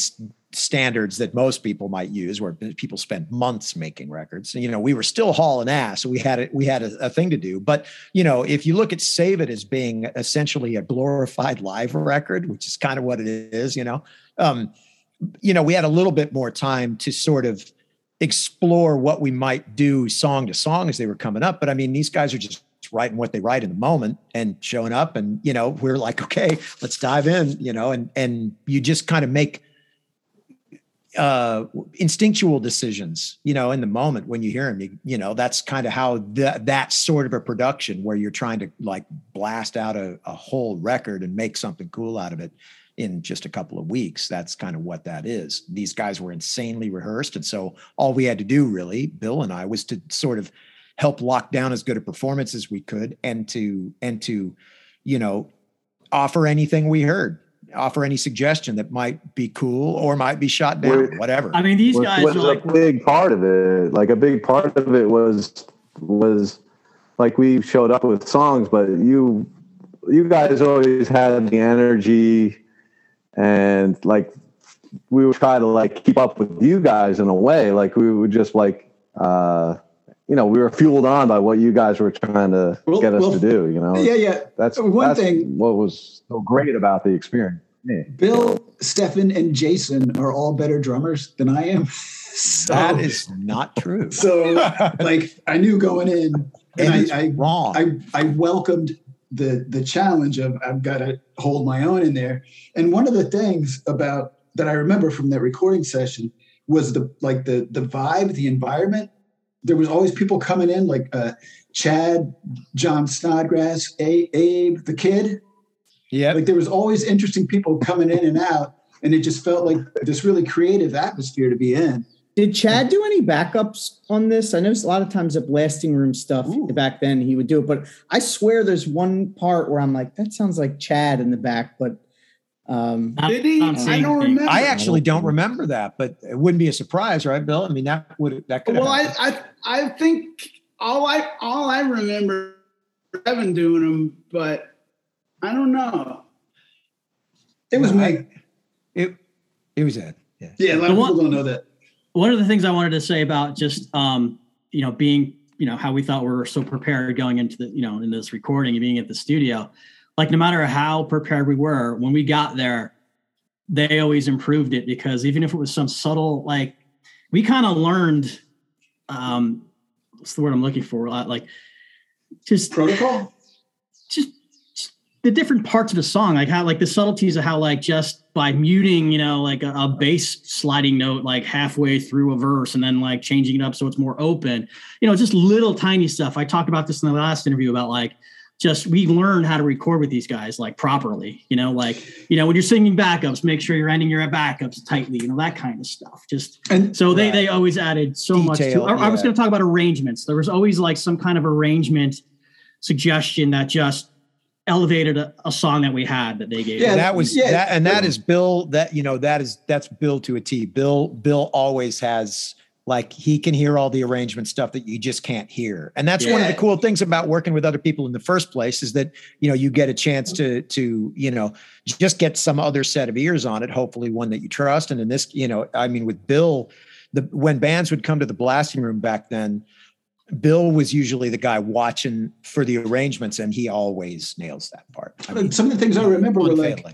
standards that most people might use where people spend months making records. You know we were still hauling ass we had it we had a, a, thing to do. But you know if you look at save it as being essentially a glorified live record which is kind of what it is you know um you know we had a little bit more time to sort of explore what we might do song to song as they were coming up. But i mean these guys are just writing what they write in the moment and showing up and you know we're like okay let's dive in you know and and you just kind of make uh instinctual decisions you know in the moment when you hear them you, you know that's kind of how that that sort of a production where you're trying to like blast out a, a whole record and make something cool out of it in just a couple of weeks. That's kind of what that is. These guys were insanely rehearsed and so all we had to do really bill and i was to sort of help lock down as good a performance as we could and to and to you know offer anything we heard offer any suggestion that might be cool or might be shot down, whatever. I mean, these was, guys was are like a big part of it. Like a big part of it was was like we showed up with songs, but you you guys always had the energy and like we would try to like keep up with you guys in a way. Like we would just like uh you know, we were fueled on by what you guys were trying to Well- get us well, to do. You know, Yeah, yeah. That's One that's thing- what was so great about the experience. Yeah. Bill, Stephen, and Jason are all better drummers than I am. so, that is not true. so like I knew going in, and is I, I wrong. I I welcomed the the challenge of I've got to hold my own in there. And one of the things about that I remember from that recording session was the like the the vibe, the environment. There was always people coming in like uh, Chad, John Snodgrass, A- Abe, the kid. yeah. Like there was always interesting people coming in and out, and it just felt like this really creative atmosphere to be in. Did Chad do any backups on this? I know a lot of times the blasting room stuff back then he would do it, but I swear there's one part where I'm like, that sounds like Chad in the back, but um Not- Did he? I don't anything. remember. I actually don't remember that, but it wouldn't be a surprise, right, Bill? I mean, that would that could. Well, I, I I think all I all I remember Evan doing them, but I don't know. It was me. it it was Ed. Yeah. Yeah, a lot of people don't know that. one of the things I wanted to say about just um, you know being you know how we thought we were so prepared going into the you know in this recording and being at the studio, like no matter how prepared we were, when we got there, they always improved it because even if it was some subtle like we kind of learned um what's the word I'm looking for Uh, like just Protocol. just, just the different parts of the song, like how like the subtleties of how like just by muting, you know, like a, a bass sliding note like halfway through a verse and then like changing it up so it's more open, you know, just little tiny stuff. I talked about this in the last interview about like just we learned how to record with these guys like properly, you know, like you know when you're singing backups, make sure you're ending your backups tightly, you know, that kind of stuff. Just And so they Right. they always added so much to. Detail, I, I was going to talk about arrangements. There was always like some kind of arrangement suggestion that just elevated a, a song that we had that they gave. Yeah, us. that was yeah. that and that is bill that you know that is that's bill to a t bill bill always has like he can hear all the arrangement stuff that you just can't hear. And that's one of the cool things about working with other people in the first place is that you know you get a chance to to you know just get some other set of ears on it hopefully one that you trust. And in this you know i mean with bill the when bands would come to the blasting room back then bill was usually the guy watching for the arrangements and he always nails that part. I mean, Some of the things I remember were like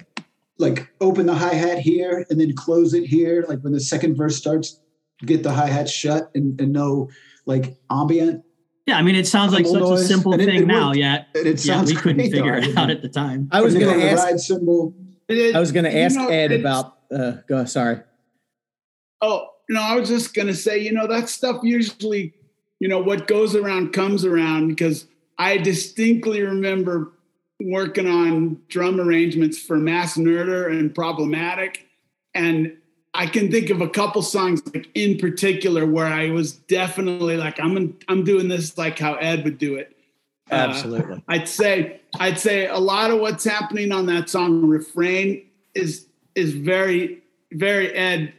like open the hi hat here and then close it here. Like when the second verse starts, get the hi hat shut and, and no like ambient. yeah, I mean, it sounds like such Humble a simple and thing it now, worked. yet And it yeah, sounds we couldn't figure though. it out at the time. I was gonna ask ride cymbal. It- I was gonna ask know, Ed about uh go sorry. Oh no, I was just gonna say, you know, that stuff usually, you know, what goes around comes around because I distinctly remember working on drum arrangements for Mass Nerder and Problematic, and I can think of a couple songs like in particular where I was definitely like I'm I'm doing this like how Ed would do it. Uh, Absolutely. I'd say I'd say a lot of what's happening on that song refrain is is very very Ed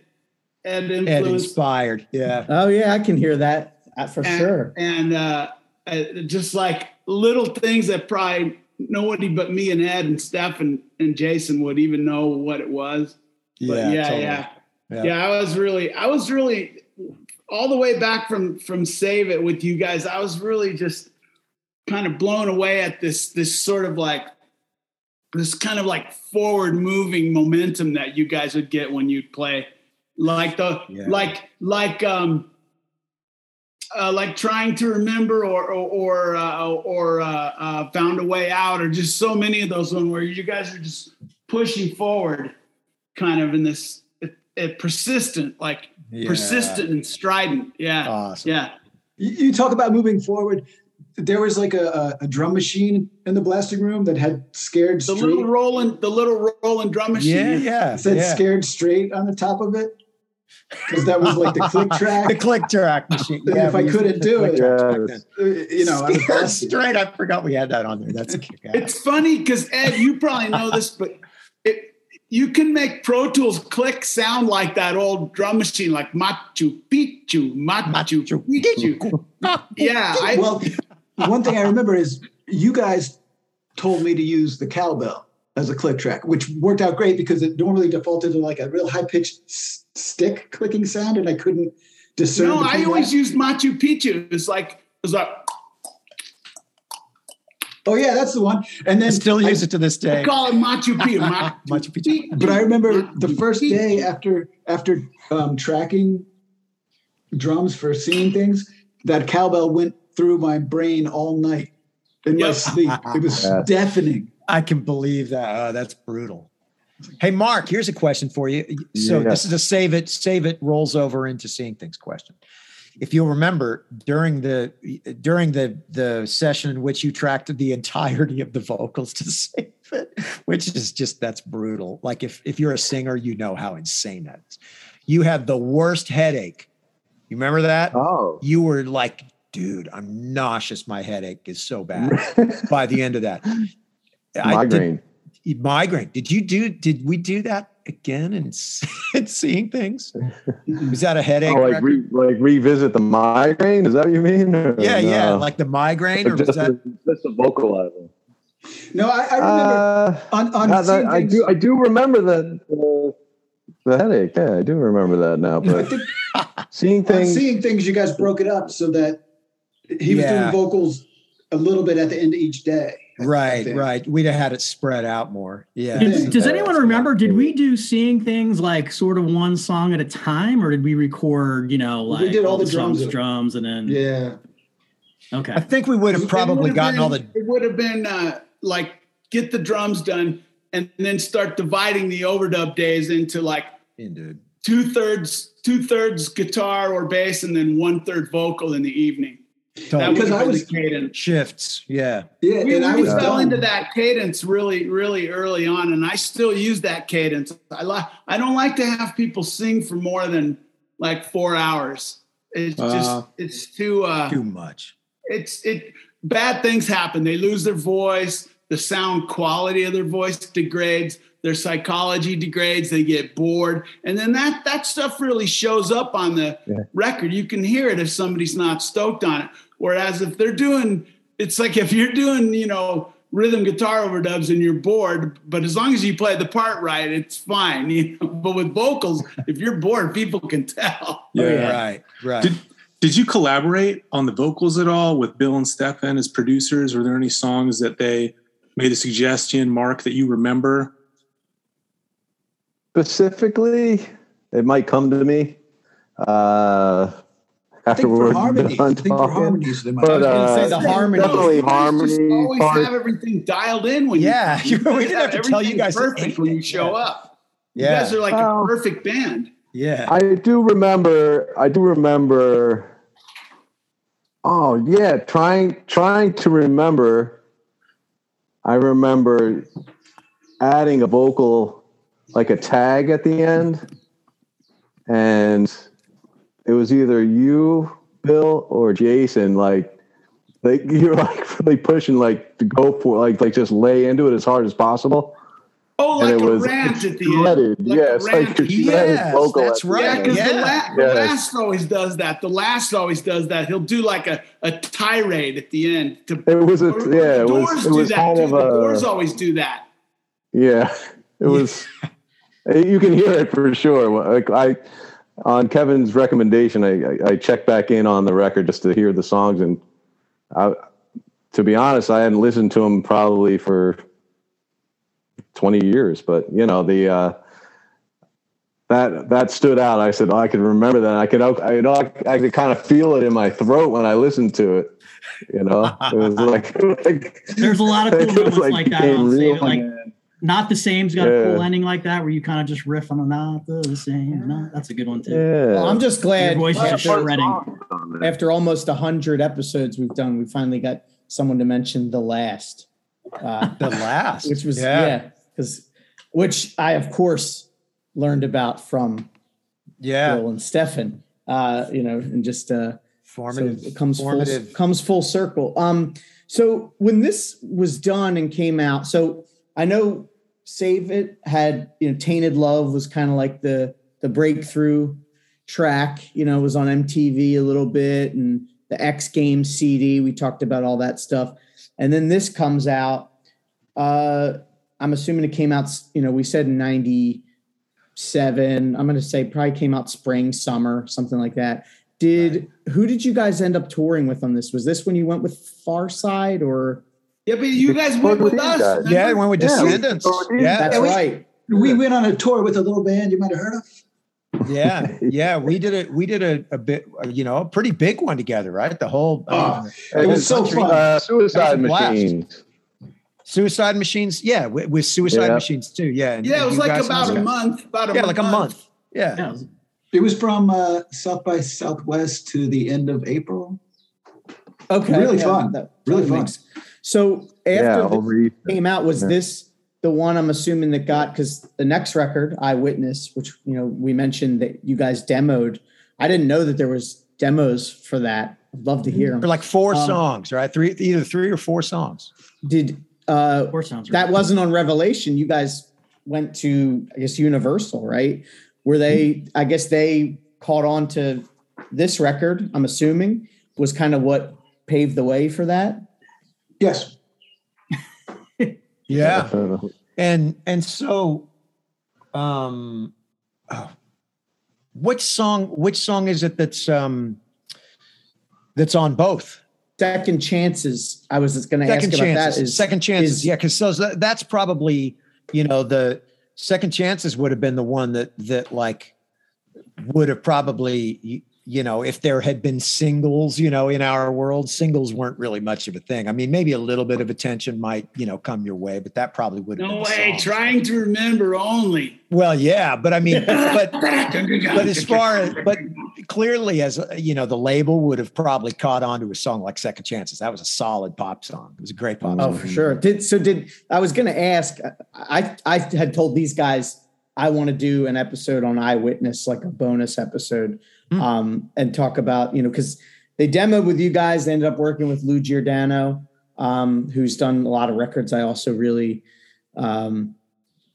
Ed Ed inspired. Yeah. Oh yeah, I can hear that uh, for and, sure. And uh, uh, just like little things that probably nobody but me and Ed and Steph and, and Jason would even know what it was. But yeah, totally. yeah, Yeah. yeah. I was really, I was really all the way back from from Save It with you guys. I was really just kind of blown away at this this sort of like this kind of like forward moving momentum that you guys would get when you'd play like the Yeah. like like um uh, like trying to remember or or or, uh, or uh, uh, found a way out or just so many of those ones where you guys are just pushing forward kind of in this persistent like Yeah. persistent and strident yeah Awesome. yeah You, you talk about moving forward. There was like a, a, a drum machine in the blasting room that had scared straight. the little rolling the little rolling drum machine Yeah, yeah. it said yeah. scared straight on the top of it because that was like the click track. The click track machine. And if I couldn't do it, tracks back Yes. Uh, you know, I was Scared blasting. straight. I forgot we had that on there. That's a kick ass. It's funny because Ed, you probably know this, but it, you can make Pro Tools click sound like that old drum machine, like Machu Picchu, Machu Machu Picchu. yeah, I, well, one thing I remember is you guys told me to use the cowbell as a click track, which worked out great because it normally defaulted to like a real high pitched s- stick clicking sound, and I couldn't discern. no, I always that. used Machu Picchu. It's like it's like Oh yeah, that's the one. And I then still I- use it to this day. I call it Machu Picchu. Machu Machu Picchu. But I remember the first day after after um, tracking drums for seeing things, that cowbell went through my brain all night in my sleep. It was Yeah. deafening. I can believe that. Oh, that's brutal. Hey, Mark, here's a question for you. So Yeah. this is a save it, save it rolls over into seeing things question. If you'll remember during the during the the session in which you tracked the entirety of the vocals to save it, which is just that's brutal. Like if if you're a singer, you know how insane that is. You had the worst headache. You remember that? Oh, You were like, dude, I'm nauseous. My headache is so bad by the end of that. I did- migraine. migraine. Did you do? Did we do that again and and seeing things? Was that a headache? Oh, like re, like revisit the migraine? Is that what you mean? Or yeah, yeah, like the migraine, or Or was just, that? just a vocalizer. No, I, I remember Uh, on on that- that- I do. I do remember that. Uh, the headache. Yeah, I do remember that now. But think seeing things. seeing things, you guys broke it up so that he was Yeah. doing vocals a little bit at the end of each day. I- I Right, right. We'd have had it spread out more. Yeah. Yeah. Did, does anyone remember? Did we do seeing things like sort of one song at a time, or did we record? You know, like We did all the songs, drums. drums, and then Yeah. okay. I think we would have probably would've gotten all the. It would have been uh, like get the drums done and then start dividing the overdub days into like Dude. two thirds two thirds guitar or bass and then one third vocal in the evening. That Totally. Because have I was- the cadence. Shifts. Yeah. Yeah. We, and I was fell done. into that cadence really, really early on, and I still use that cadence. I like. I don't like to have people sing for more than like four hours. It's just. It's too. Uh, Too much. it's it bad things happen they lose their voice the sound quality of their voice degrades their psychology degrades they get bored and then that that stuff really shows up on the Yeah. record you can hear it if somebody's not stoked on it whereas if they're doing it's like if you're doing you know rhythm guitar overdubs and you're bored but as long as you play the part right it's fine you know? but with vocals if you're bored people can tell Yeah. Right. Right. Did, did you collaborate on the vocals at all with Bill and Stephen as producers? Were there any songs that they made a suggestion, Mark, that you remember? specifically, it might come to me uh, I think for we're harmonies, I done think for talking. harmonies, they might. But I was gonna uh, say the harmonies. definitely harmony just always part. have everything dialed in when Yeah, you, you- we didn't have to tell you everything's guys perfect when you anything. show Yeah. up. You guys are like Well- a perfect band. Yeah. I do remember. I do remember. Oh yeah, trying trying to remember. I remember adding a vocal, like a tag at the end, and it was either you, Bill, or Jason. Like, like you're like really pushing like to go for like like just lay into it as hard as possible. Oh, And like it a was rant at the shredded. end. Like yeah, like Yes, vocal. that's right. Yeah, end. the, Yeah. la- the last always does that. The last always does that. He'll do like a, a tirade at the end. To, It was a or- yeah. It Doors was it do was that kind of the Doors always do that. yeah. It was. You can hear it for sure. Like I, on Kevin's recommendation, I, I I checked back in on the record just to hear the songs, and I, to be honest, I hadn't listened to them probably for twenty years. But you know the uh, that that stood out. I said oh, I could remember that. I could I you know I, I could kind of feel it in my throat when I listened to it. You know, it was like, like There's a lot of cool moments like, that. On real Like. Not the same's got a cool ending like that where you kind of just riff on a not the same. No, that's a good one too. yeah. Well, I'm just glad Your voice is after, shredding. after almost a hundred episodes we've done, we finally got someone to mention the last, uh, The last, which was yeah, because which I of course learned about from yeah, Bill and Stephen. Uh, you know, and just uh, formative, so it comes full, comes full circle. Um, so when this was done and came out, so I know Save It had you know Tainted Love was kind of like the the breakthrough track. You know, was on MTV a little bit and the X Games CD. We talked about all that stuff, and then this comes out. Uh, I'm assuming it came out. You know, we said in '97. I'm going to say probably came out spring, summer, something like that. Did who did you guys end up touring with on this? Was this when you went with Farside or? Yeah, but you guys went with us. guys. Yeah, it went with Yeah, we- Descendents. we- Yeah, That's we- right. We went on a tour with a little band you might have heard of. yeah, yeah. We did it. We did a, a bit, you know, a pretty big one together, right? The whole Oh, It was so country. fun. Uh, Suicide That was a blast. Machines. Suicide Machines. Yeah, with, with Suicide Yeah. Machines too. Yeah, and- Yeah, and it was like about a month. About a Yeah, like a month. Yeah, Yeah, it was- It was from uh, South by Southwest to the end of April. Okay, Really fun. that Really totally fun. makes- So after Yeah, the over came out, was Yeah. this the one I'm assuming that got because the next record, Eyewitness, which you know we mentioned that you guys demoed. I didn't know that there was demos for that. I'd love to hear for them. like four Um, songs, right? Three, either three or four songs. Did uh, Four sounds that right. wasn't on Revelation? You guys went to I guess Universal, right? Were they? I guess they caught on to this record. I'm assuming was kind of what paved the way for that. Yes. Yeah, and and so, um, oh, which song? Which song is it that's um that's on both? Second chances. I was just going to ask Second about chances. that. Is second chances. is- yeah, because so that, that's probably you know the second chances would have been the one that that like would have probably y- you know if there had been singles you know in our world singles weren't really much of a thing i mean maybe a little bit of attention might you know come your way but that probably would have No been way. song. Trying to remember only. well yeah but i mean but but as far as but clearly as you know the label would have probably caught on to a song like second chances that was a solid pop song it was a great pop Oh, song for sure. Did so? Did I was going to ask? I I had told these guys I want to do an episode on Eyewitness, like a bonus episode, Hmm. um, and talk about you know because they demoed with you guys. They ended up working with Lou Giordano, um, who's done a lot of records. I also really um,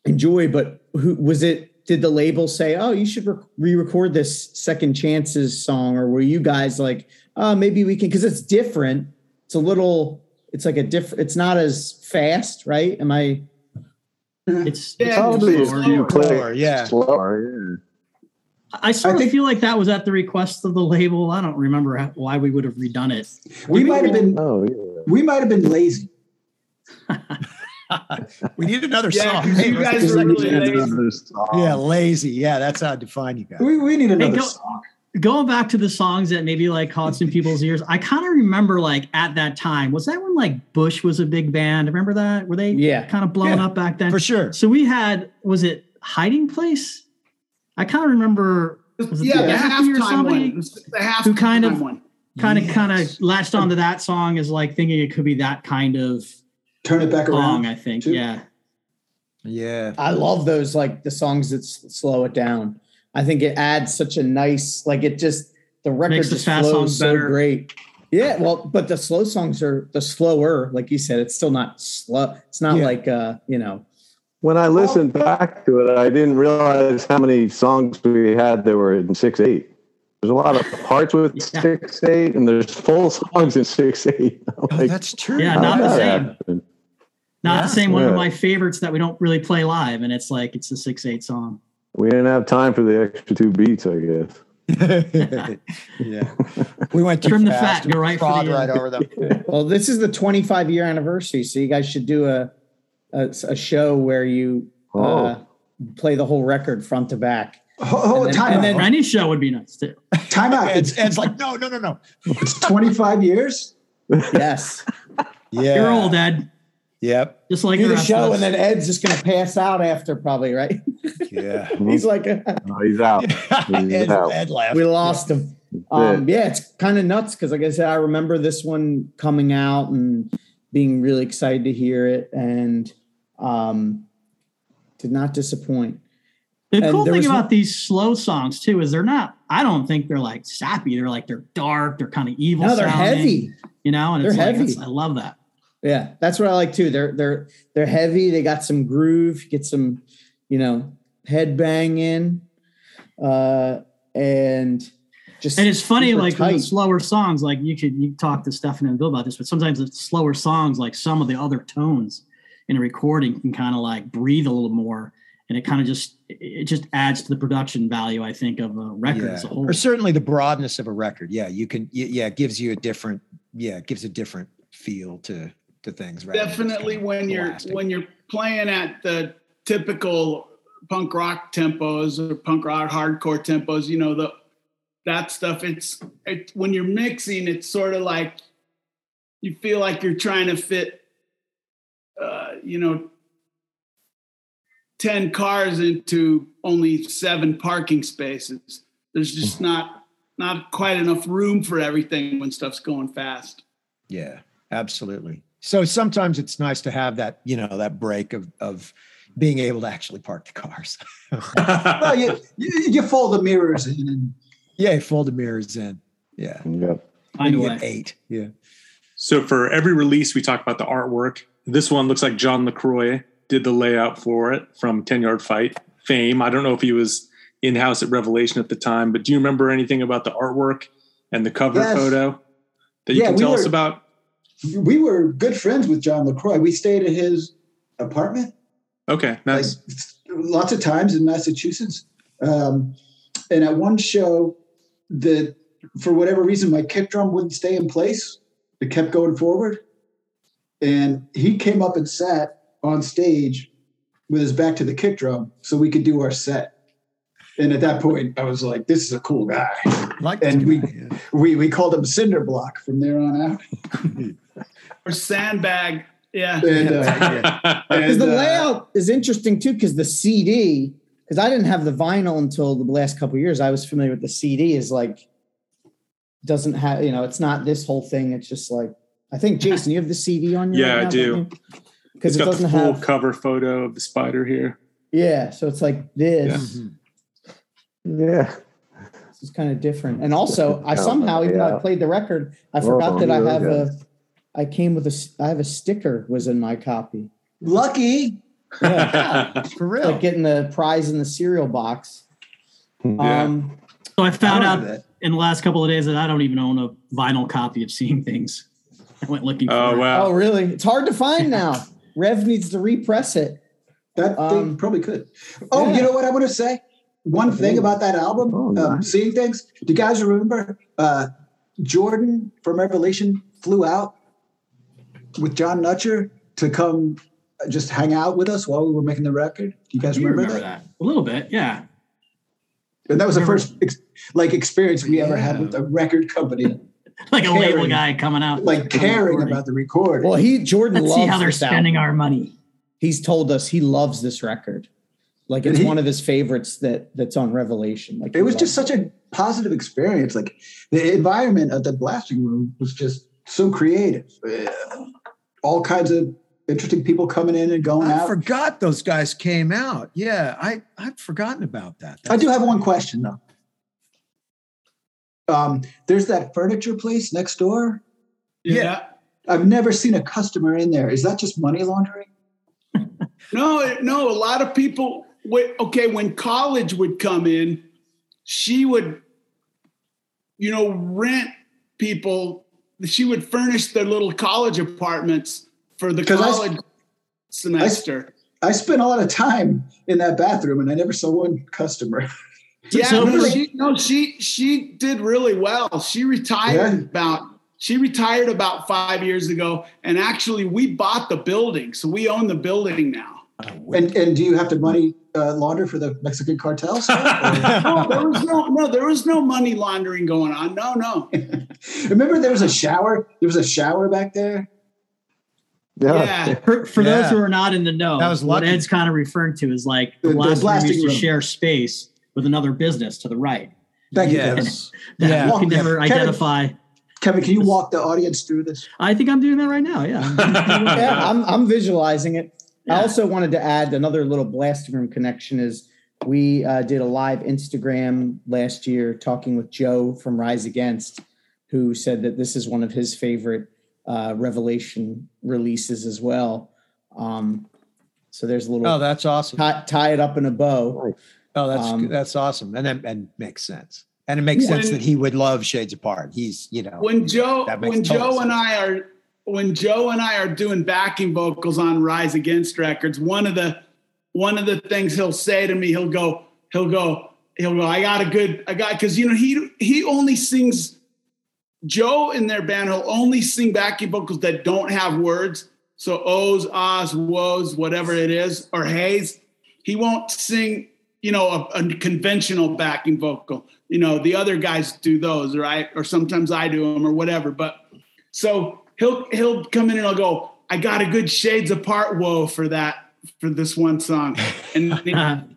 enjoy. But who was it? Did the label say, "Oh, you should re- re-record this Second Chances song," or were you guys like, "Oh, maybe we can"? Because it's different. It's a little. It's like a different. It's not as fast, right? Am I? It's, Yeah, it's Probably it's slower. slower. Slower, yeah. Slower, I sort I of feel like that was at the request of the label. I don't remember how- why we would have redone it. We might have been Oh, yeah. we might have been lazy. we need another Yeah, song 'cause Hey, you guys do were really lazy. Another song. yeah lazy yeah that's how i define you guys We, we need another go- song. Going back to the songs that maybe like caught some people's ears, I kind of remember like at that time, was that when like Bush was a big band? Remember that? Were they Yeah. kind of blown Yeah, up back then? for sure So we had, was it Hiding Place? I kind of remember, Yeah, the Daffy or halftime somebody? one. The halftime Who kind of- one. Kind of, kind of latched onto that song as like thinking it could be that kind of Turn it back song. around. I think, too. yeah. yeah I love those like the songs that s- slow it down. I think it adds such a nice, like it just the record Makes the just fast flows songs so better. great. Yeah, well, but the slow songs are the slower, like you said. It's still not slow. It's not Yeah. like uh, you know. When I listened back to it, I didn't realize how many songs we had that were in six eight. There's a lot of parts with Yeah. six eight, and there's full songs in six eight. Oh, that's true. Yeah, not the same. happen? Not Yeah. the same. One of my favorites that we don't really play live, and it's like it's a six eight song. We didn't have time for the extra two beats, I guess. yeah. We went too Trim the fast. fat, go right for Trod the right over them. Well, this is the 25 year anniversary, so you guys should do a a, a show where you uh, Oh. play the whole record front to back. Oh, And then- time and out. then- Any show would be nice too. time out. Ed's, It's, Ed's like, no, no, no, no. it's 25 years. Yes, Yeah. You're old, Ed. Yep. Just like do the the show, and then Ed's just gonna pass out after, probably, right? Yeah. He's like, Oh, he's out. Ed, out. Ed laughed. we lost him. Um, yeah, it's kind of nuts because, like I said, I remember this one coming out and being really excited to hear it, and um, did not disappoint. The and cool thing was no- about these slow songs too is they're not. I don't think they're like sappy. They're like they're dark. They're kind of evil. No, they're sounding, heavy. You know, and it's They're like heavy. I love that. Yeah, that's what I like too. They're they're they're heavy. They got some groove. Get some, you know, head bang in, uh, and just And it's funny, like with the slower songs, like you could you talk to Stephen and Bill about this, but sometimes the slower songs, like some of the other tones in a recording can kind of like breathe a little more. And it kind of just it just adds to the production value, I think, of a record Yeah. as a whole. Or certainly the broadness of a record. Yeah, you can. Yeah, it gives you a different. Yeah, it gives a different feel to to things. Right? Definitely kinda when you're when you're playing at the typical punk rock tempos or punk rock hardcore tempos, you know the that stuff. It's it, when you're mixing, it's sort of like you feel like you're trying to fit, uh, you know, ten cars into only seven parking spaces. There's just not not quite enough room for everything when stuff's going fast. Yeah, absolutely. So sometimes it's nice to have that, you know, that break of of being able to actually park the cars. Well, you, you, you fold the mirrors in and yeah, fold the mirrors in. Yeah. Yep. Find a You way. eight. Yeah. So for every release, we talk about the artwork. This one looks like John LaCroix did the layout for it from 10 Yard Fight fame. I don't know if he was in house at Revelation at the time, but do you remember anything about the artwork and the cover Yes. photo that you Yeah, can we tell us about? we were good friends with John LaCroix. We stayed at his apartment Okay, nice. like lots of times in Massachusetts. Um, and at one show, the for whatever reason, my kick drum wouldn't stay in place. It kept going forward, and he came up and sat on stage with his back to the kick drum so we could do our set. And at that point, I was like, "This is a cool guy." Like And this we- guy, yeah. We we called him Cinder Block from there on out. Or sandbag, yeah. And, uh, Because and, the uh, layout is interesting too, because the CD, because I didn't have the vinyl until the last couple of years. I was familiar with the CD. Is like doesn't have you know it's not this whole thing. It's just like I think Jason, you have the CD on your Yeah, I do. because it got doesn't have full have cover photo of the spider here. yeah. So it's like this. Mhm. Yeah. It's kind of different. And also, I Yeah, somehow, even though I played the record, I forgot that I have yeah. a. I came with a. I have a sticker was in my copy. lucky. Yeah, For real. like getting the prize in the cereal box. Yeah. Um, So I found I out don't know that. in the last couple of days that I don't even own a vinyl copy of Seeing Things. I went looking for oh it. wow. Oh, really? It's hard to find now. Rev needs to repress it. That Um, they probably could. Oh, yeah. you know what I want to say? One thing about that album, Oh, um, nice. seeing things. Do you guys remember uh, Jordan from Revelation flew out with John Nutcher to come uh, just hang out with us while we were making the record? Do you guys remember, remember that? that a little bit. Yeah. And that was the first ex- like experience we ever had with a record company, Like a label guy coming out. like caring recording. about the recording. Well, he Jordan Let's see loves how they're this spending album. our money. He's told us he loves this record. Like it's he- one of his favorites that that's on Revelation. Like it was just such a positive experience. Like the environment of the blasting room was just so creative. Uh, All kinds of interesting people coming in and going I out. forgot those guys came out. Yeah, I I'd forgotten about that. I do have one question though. Um, there's that furniture place next door. Yeah. I've never seen a customer in there. Is that just money laundering? No, no. A lot of people. Wait, okay, when college would come in, she would, you know, rent people. She would furnish their little college apartments for the 'Cause I s- college semester. I spent a lot of time in that bathroom and I never saw one customer. yeah, so no, she, no, she she did really well. She retired Yeah. about she retired about five years ago, and actually we bought the building, so we own the building now. And and do you have to money uh, launder for the Mexican cartel stuff? no, there was no no there was no money laundering going on. No, no. Remember there was a shower? There was a shower back there. Yeah. For, for Yeah. those who are not in the know, That was what. Ed's kind of referring to is like the, The- the last room blasting used to room. share space with another business to the right. Thank you, Yes. That Yeah. you can never Kevin- identify. Kevin. Can you walk the audience through this? I think I'm doing that right now. Yeah. yeah, I'm, I'm visualizing it. I also wanted to add another little blasting room connection is we uh, did a live Instagram last year talking with Joe from Rise Against, who said that this is one of his favorite uh, Revelation releases as well. Um, so there's a little Oh, that's awesome. tie, tie it up in a bow. Oh, that's Um, that's awesome, and then and makes sense. And it makes Yeah. sense that he would love Shades Apart. He's you know when Joe when Joe and. I are when Joe and I are doing backing vocals on Rise Against records, one of the one of the things he'll say to me, he'll go, he'll go, he'll go, I got a good, I got because you know he he only sings Joe in their band, he'll only sing backing vocals that don't have words. So O's, ahs, woes, whatever it is, or haze. He won't sing, you know, a, a conventional backing vocal. You know, the other guys do those, right? Or sometimes I do them or whatever. But so he'll he'll come in and I'll go, I got a good shades apart whoa for that for this one song. And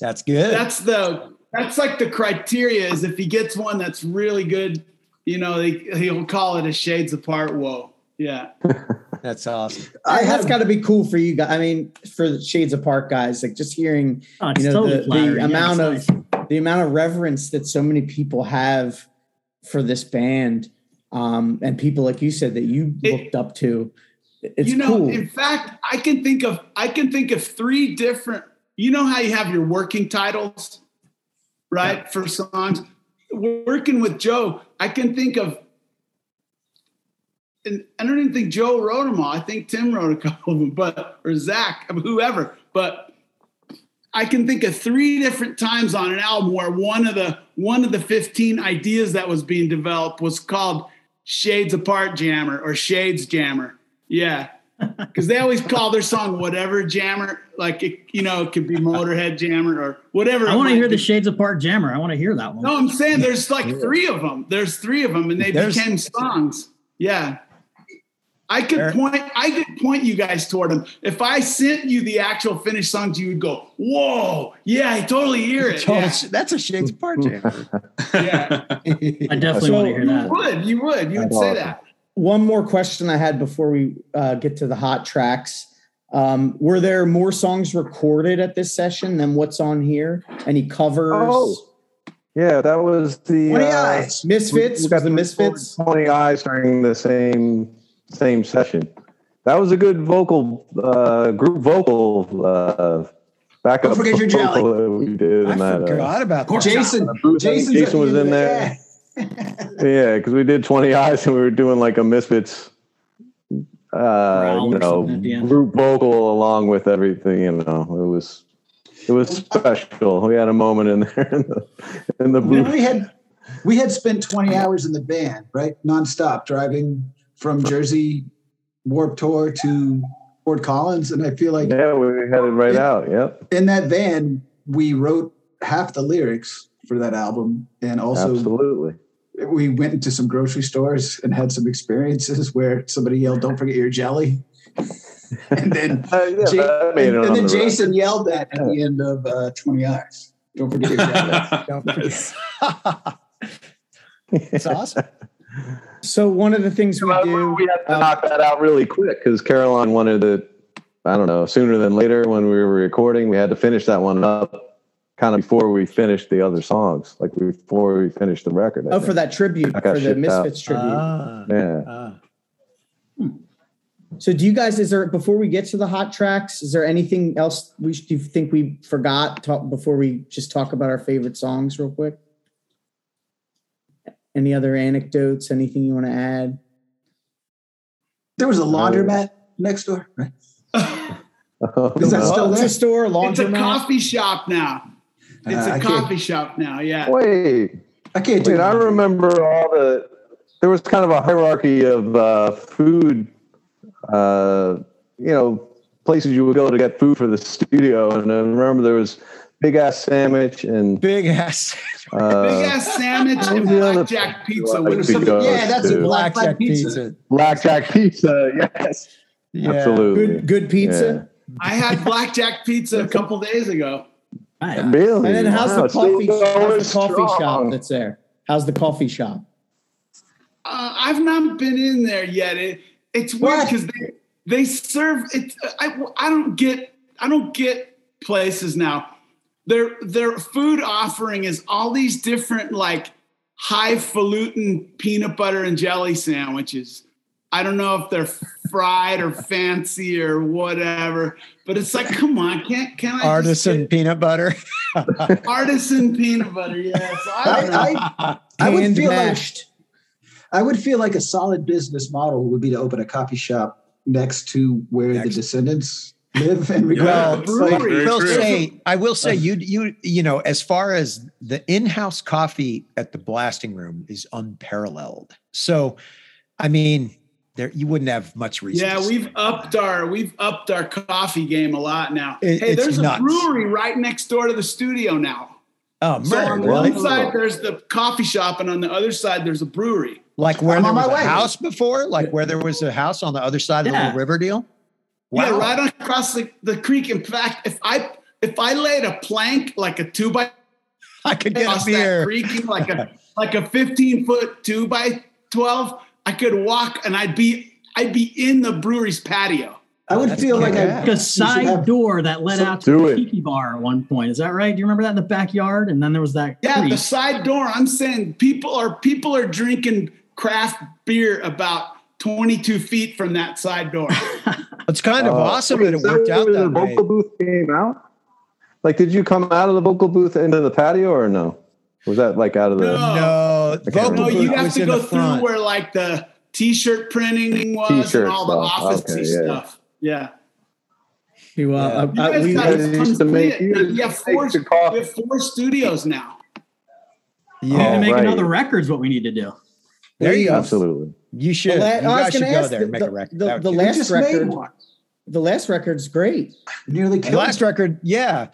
that's good. that's the that's like the criteria is if he gets one that's really good, you know, he, he'll call it a shades apart whoa. Yeah. that's awesome. I that's got to be cool for you guys. I mean, for the Shades Apart guys, like just hearing Oh, you know totally the, flattering. the Yeah, amount it's of the amount of reverence that so many people have for this band um and people like you said that you It- looked up to it's you know, cool in fact, I can think of I can think of three different. You know how you have your working titles, right, for songs. Working with Joe, I can think of. And I don't even think Joe wrote them all. I think Tim wrote a couple of them, but or Zach, whoever. But I can think of three different times on an album where one of the one of the 15 ideas that was being developed was called Shades Apart Jammer or Shades Jammer. Yeah. Because they always call their song whatever jammer. Like it, you know, it could be Motorhead Jammer or whatever. I want to hear the. Shades Apart Jammer. I want to hear that one. No, I'm saying there's like three of them. There's three of them, and they There's- became songs. Yeah. I could There- point. I could point you guys toward them. If I sent you the actual finished songs, you would go, "Whoa, yeah, I totally hear it." Total Yeah, That's a Shades Apart jam. yeah. I definitely So- want to hear you that. would. You would. You would That's say awesome. that. one more question i had before we uh, get to the hot tracks um, were there more songs recorded at this session than what's on here any covers Oh, Yeah, that was the 20 uh, eyes misfits we got the misfits Twenty eyes during the same same session. That was a good vocal uh, group vocal uh, backup. Don't forget your jelly. that we did I in that. Uh, forgot about that. Jason, booth. Jason's Jason was in end there. yeah, because we did twenty eyes and we were doing like a misfits. Uh, you know, something at the end. group vocal along with everything. You know, it was it was special. We had a moment in there in the, in the booth. we had we had spent 20 hours in the van, right? Nonstop driving from Jersey Warp Tour to Fort Collins. And I feel like Yeah, we headed right out. Yep, in that van, we wrote half the lyrics for that album. And also absolutely. we went into some grocery stores and had some experiences where somebody yelled, Don't forget your jelly. and then Uh, yeah, Ja- that made it and, and then the record. Jason yelled that at the end of uh, 20 Eyes. Don't forget your jelly. Don't forget. it's awesome. So one of the things we do, we had to um, knock that out really quick because Caroline wanted to. I don't know sooner than later when we were recording. We had to finish that one up kind of before we finished the other songs, like before we finished the record. I oh, for that tribute for the shipped out. Misfits tribute. Ah, Yeah. ah. So do you guys, is there, before we get to the hot tracks, is there anything else we, should- do you think we forgot talk, before we just talk about our favorite songs real quick? Any other anecdotes, anything you want to add? There was a laundromat next door, right? Oh, Is that no. still It's a store, laundromat. It's a coffee shop now. It's Uh, a I can't- coffee shop now. Yeah. Wait, I can't do wait. I remember all the. There was kind of a hierarchy of uh, food. Uh, you know, places you would go to get food for the studio, and I remember there was big ass sandwich and Big ass. uh, Big ass sandwich and was the blackjack pizza. you with like a to go yeah, that's to? a black Blackjack pizza. pizza. blackjack pizza. Yes, Yeah. absolutely. Good, good pizza. I had blackjack pizza a couple days ago. Nice. Really? And then how's Wow, the still coffee, going how's the coffee shop that's there? How's the coffee shop? Uh, I've not been in there yet. It, it's weird What? because they they serve it. I, I don't get I don't get places now. Their their food offering is all these different like highfalutin peanut butter and jelly sandwiches. I don't know if they're fried or fancy or whatever, but it's like, come on, can't can I just Artisan peanut butter. artisan peanut butter? Yeah, so I. I, I, I would Hand feel like. I would feel like a solid business model would be to open a coffee shop next to where the descendents live and Well, record. brewery. I will say, I will say, you you you know, as far as the in-house coffee at the blasting room is unparalleled. So, I mean, there you wouldn't have much reason. Yeah, to we've that. upped our we've upped our coffee game a lot now. It- hey, there's nuts. a brewery right next door to the studio now. Oh, So on the really? one side there's the coffee shop, and on the other side there's a brewery. Like where I'm there on was my a way. house before, like where there was a house on the other side of the Yeah. river deal. Yeah, Wow. right across the, the creek. In fact, if I if I laid a plank like a two by I could get across a that creek, like a like a 15 foot two by 12, I could walk and I'd be I'd be in the brewery's patio. I would That's feel like I. Like a side have- door that led So out to do the it. tiki bar at one point. Is that right? Do you remember that in the backyard? And then there was that. Yeah, creek. the side door. I'm saying people are people are drinking craft beer about 22 feet from that side door. It's kind of Uh, awesome wait, that it is that worked out where that the way. vocal booth came out? Like, did you come out of the vocal booth into the patio or no? Was that like out of the? No. No, can't vocal no, remember. you have to go through front. where like the t-shirt printing was T-shirt and all the stuff. office Okay, yeah. stuff. Yeah. You, uh, You uh, guys we, got guys tons used to make- play- you you have four, the you have four studios now. We need Yeah, to make right. another record's what we need to do. there you go. Absolutely. You should. La- you I was guys should gonna go ask there the- and make the- a record. the- That the last just made record- one. the last record's great. Nearly The killed last record, yeah.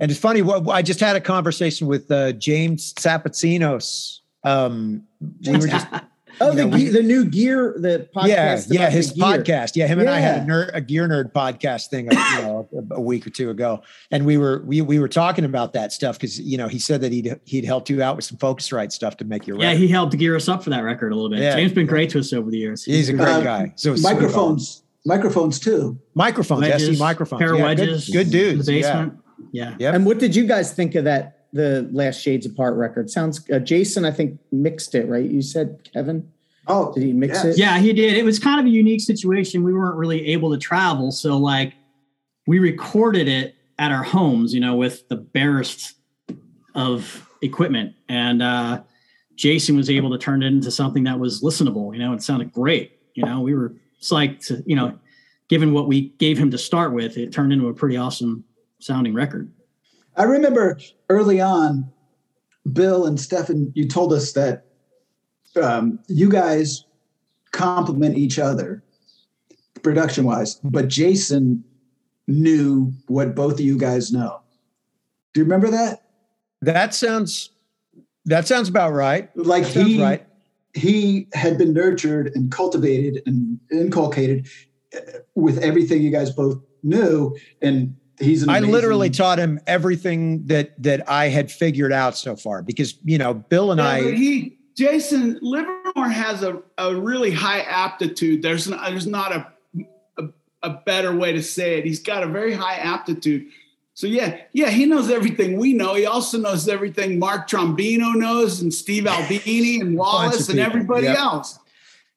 And it's funny. What I just had a conversation with uh, James Sapatsinos. Um, we were just Oh, You the know, we- the new gear, the podcast. yeah, yeah, his podcast. Yeah, him and I had a, nerd, a gear nerd podcast thing, uh, you know, a, a week or two ago, and we were we we were talking about that stuff because you know he said that he'd he'd helped you out with some Focusrite stuff to make your Yeah, record. he helped gear us up for that record a little bit. Yeah. James been great to us over the years. He's a great Uh, guy. So sweet. microphones, microphones too. microphones, SE Wedges, microphones, pair yeah, wedges, good, in dudes. The Yeah. Yeah. Yep. And what did you guys think of that? The last Shades Apart record sounds. Uh, Jason, I think mixed it right. You said Kevin. Oh, Did he mix yes. it? Yeah, he did. It was kind of a unique situation. We weren't really able to travel. So, like, we recorded it at our homes, you know, with the barest of equipment. And uh, Jason was able to turn it into something that was listenable. You know, it sounded great. You know, we were psyched to, you know, given what we gave him to start with, it turned into a pretty awesome sounding record. I remember early on, Bill and Stefan, you told us that um, you guys complement each other production wise, but Jason knew what both of you guys know. Do you remember that? That sounds that sounds about right. Like That he, right. he had been nurtured and cultivated and inculcated uh, with everything you guys both knew, and he's an I literally taught him everything that that I had figured out so far because you know Bill and Yeah, I but he Jason Livermore has a, a really high aptitude. There's not, there's not a, a a better way to say it. He's got a very high aptitude. So yeah, yeah, he knows everything we know. He also knows everything Mark Trombino knows, and Steve Albini, and Wallace, and people. everybody Yep. else.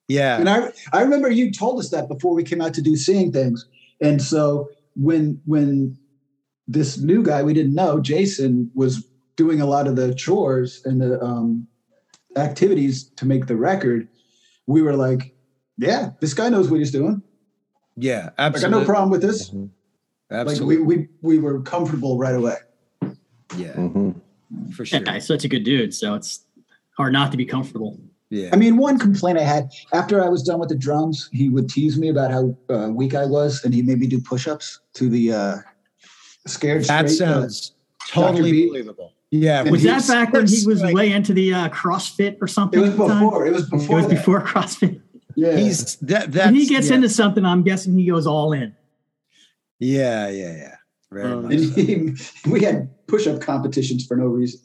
Yeah. And I I remember you told us that before we came out to do seeing things. And so when when this new guy we didn't know, Jason, was doing a lot of the chores and the um, activities to make the record, we were like, "Yeah, this guy knows what he's doing. Yeah, absolutely. I got no problem with this." Like Absolutely. we we we were comfortable right away. yeah, Mm-hmm. for sure. That guy's such a good dude, so it's hard not to be comfortable. Yeah. I mean, one complaint I had after I was done with the drums, he would tease me about how uh, weak I was, and he made me do push-ups to the uh, scared. That Straight, uh, sounds totally Beat. believable. Yeah. And Was that back when he was like- way into the uh, CrossFit or something? It was before. It was before It before. was that. before CrossFit. Yeah. He's that. When he gets yeah. into something, I'm guessing he goes all in. Yeah, yeah, yeah. Very Um, much he, we had push-up competitions for no reason.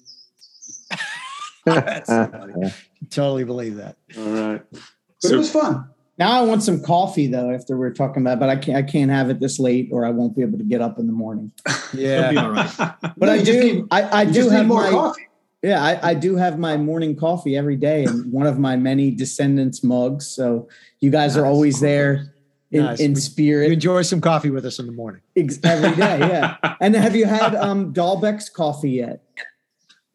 That's funny. Totally believe that. All right. But So- it was fun. Now I want some coffee though. After we're talking about, but I can't. I can't have it this late, or I won't be able to get up in the morning. He'll be Yeah. all right. But No, I do. need- I, I do have more my. coffee. Yeah, I, I do have my morning coffee every day in one of my many Descendents mugs. So you guys are always there in, Nice. in We- You spirit enjoy some coffee with us in the morning. every day. Yeah. And have you had um, Dalbec's coffee yet?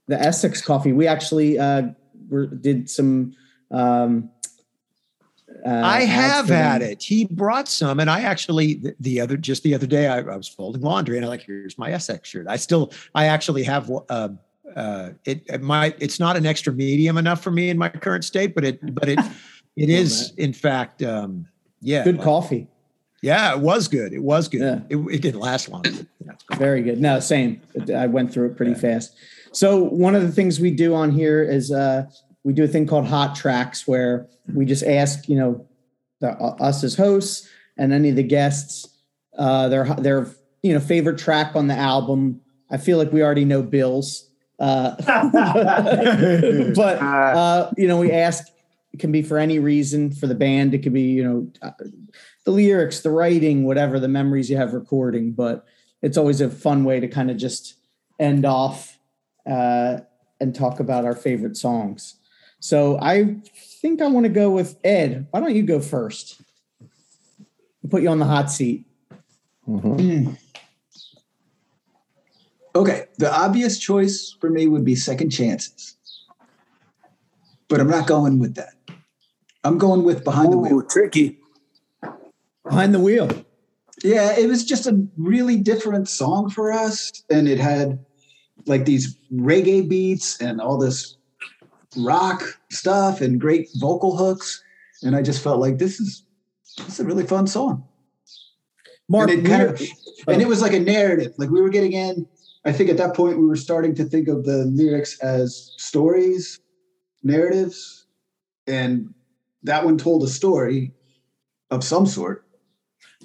The Essex coffee. We actually uh, were, did some. Um, uh, I have had it. He brought some, and I actually the, the other just the other day I, I was folding laundry, and I like here's my Essex shirt. I still I actually have uh, uh, it, it might it's not an extra medium enough for me in my current state, but it but it it is in fact um, yeah Good like- coffee. Yeah, it was good. It was good. Yeah. It, it didn't last long. Very good. No, same. I went through it pretty fast. So one of the things we do on here is uh, we do a thing called hot tracks, where we just ask, you know, the, uh, us as hosts and any of the guests uh, their their you know favorite track on the album. I feel like we already know Bill's, uh, but uh, you know we ask. It can be for any reason for the band. It could be you know uh, the lyrics, the writing, whatever the memories you have recording. But it's always a fun way to kind of just end off uh, and talk about our favorite songs. So I think I want to go with Ed. Why don't you go first? I'll put you on the hot seat. Mm. Okay, the obvious choice for me would be Second Chances, but I'm not going with that. I'm going with Behind the Wheel. tricky. Behind the wheel. Yeah, it was just a really different song for us, and it had like these reggae beats and all this rock stuff and great vocal hooks, and I just felt like this is this is a really fun song. Mark, and it kind of, and it oh. was like a narrative. Like we were getting in. I think at that point we were starting to think of the lyrics as stories, narratives, and that one told a story of some sort.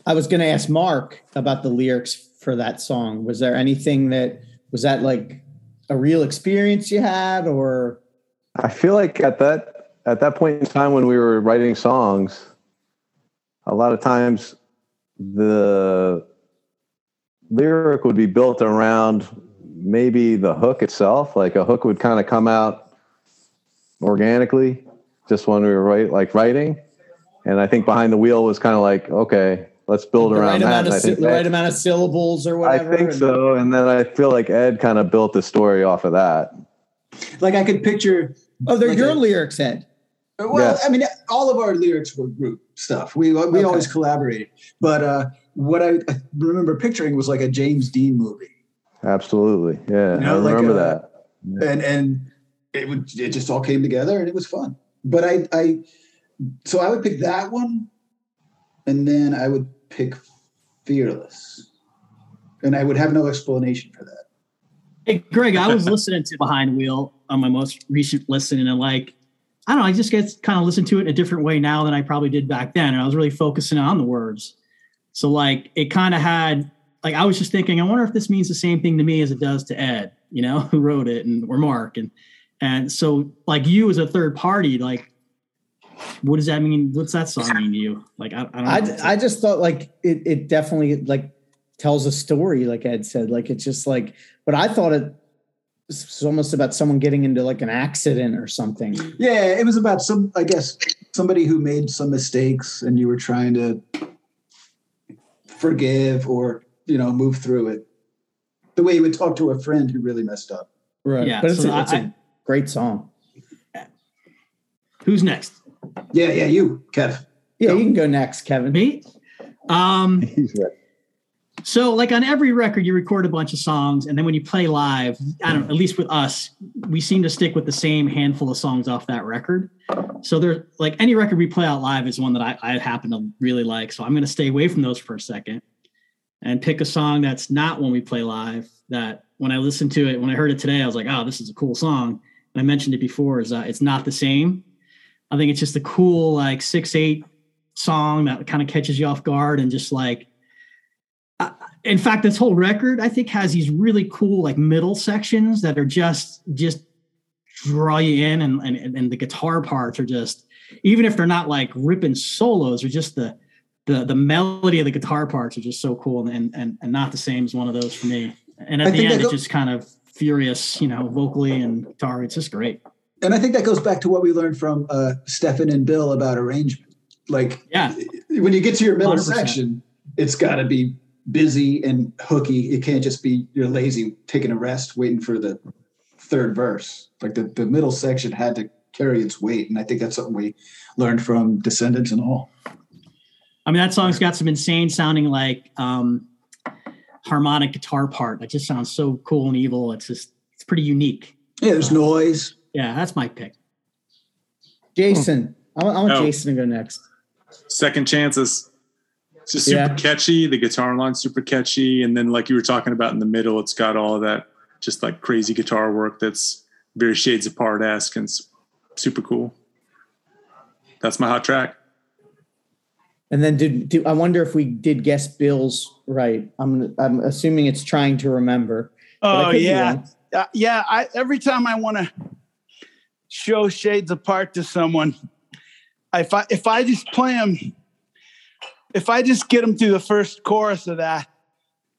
I was going to ask Mark about the lyrics for that song. Was there anything that was that like a real experience you had, or I feel like at that at that point in time when we were writing songs, a lot of times the lyric would be built around maybe the hook itself. Like a hook would kind of come out organically just when we were write, like writing. And I think behind the wheel was kind of like, okay, let's build the around right that. amount of I sy- think the right amount of syllables or whatever. I think so. And then I feel like Ed kind of built the story off of that. Like I could picture. Oh, they're like your a- lyrics, Ed. Well, Yes. I mean, all of our lyrics were group stuff. We we Okay. always collaborated. But uh, what I, I remember picturing was like a James Dean movie, Absolutely. Yeah. You know, I like, remember uh, that. and and it would it just all came together and it was fun. But I I so I would pick that one, and then I would pick Fearless, and I would have no explanation for that. Hey, Greg, I was listening to Behind Wheel on my most recent listen, and like, I don't know, I just get kind of listen to it in a different way now than I probably did back then. And I was really focusing on the words. So, like, it kind of had, like, I was just thinking, I wonder if this means the same thing to me as it does to Ed, you know, who wrote it and or Mark. And, and so, like, you as a third party, like, What does that mean? What's that song mean to you? Like I, I don't. Know. I, I just thought like it, it definitely like tells a story, like Ed said. Like it's just like, but I thought it was almost about someone getting into like an accident or something. Yeah, it was about some, I guess, somebody who made some mistakes and you were trying to forgive or, you know, move through it. The way you would talk to a friend who really messed up. Right. Yeah, But it's, so a, it's I- a great song. Who's next? Yeah, yeah, you, Kev. Yeah, you can go next, Kevin. Me? Um, He's right. so like on every record, you record a bunch of songs, and then when you play live, I don't. At least with us, we seem to stick with the same handful of songs off that record. So there, like any record we play out live is one that I, I happen to really like. So I'm going to stay away from those for a second and pick a song that's not one we play live. That when I listened to it, when I heard it today, I was like, oh, this is a cool song. And I mentioned it before. Is uh, it's not the same. I think it's just a cool like six eight song that kind of catches you off guard and just like. I- in fact, this whole record I think has these really cool like middle sections that are just just draw you in, and and and the guitar parts are just even if they're not like ripping solos or just the the the melody of the guitar parts are just so cool and and and not the same as one of those for me. And at I the end, it's just kind of furious, you know, vocally and guitar. It's just great. And I think that goes back to what we learned from uh, Stefan and Bill about arrangement. Like, Yeah. when you get to your middle 100%. section, it's got to be busy and hooky. It can't just be you're lazy taking a rest, waiting for the third verse. Like the, the middle section had to carry its weight, and I think that's something we learned from Descendents and all. I mean, that song's got some insane sounding like um, harmonic guitar part that just sounds so cool and evil. It's just it's pretty unique. Yeah, there's noise. Yeah, that's my pick. Jason. I want, I want Oh. Jason to go next. Second chances. It's just super Yeah. catchy. The guitar line's super catchy, and then like you were talking about in the middle, it's got all of that just like crazy guitar work that's very Shades Apart esque and super cool. That's my hot track. And then did, do I wonder if we did guess Bill's right? I'm I'm assuming it's trying to remember. Oh yeah, uh, yeah. I every time I want to show shades apart to someone, if I if I just play them, if I just get them through the first chorus of that,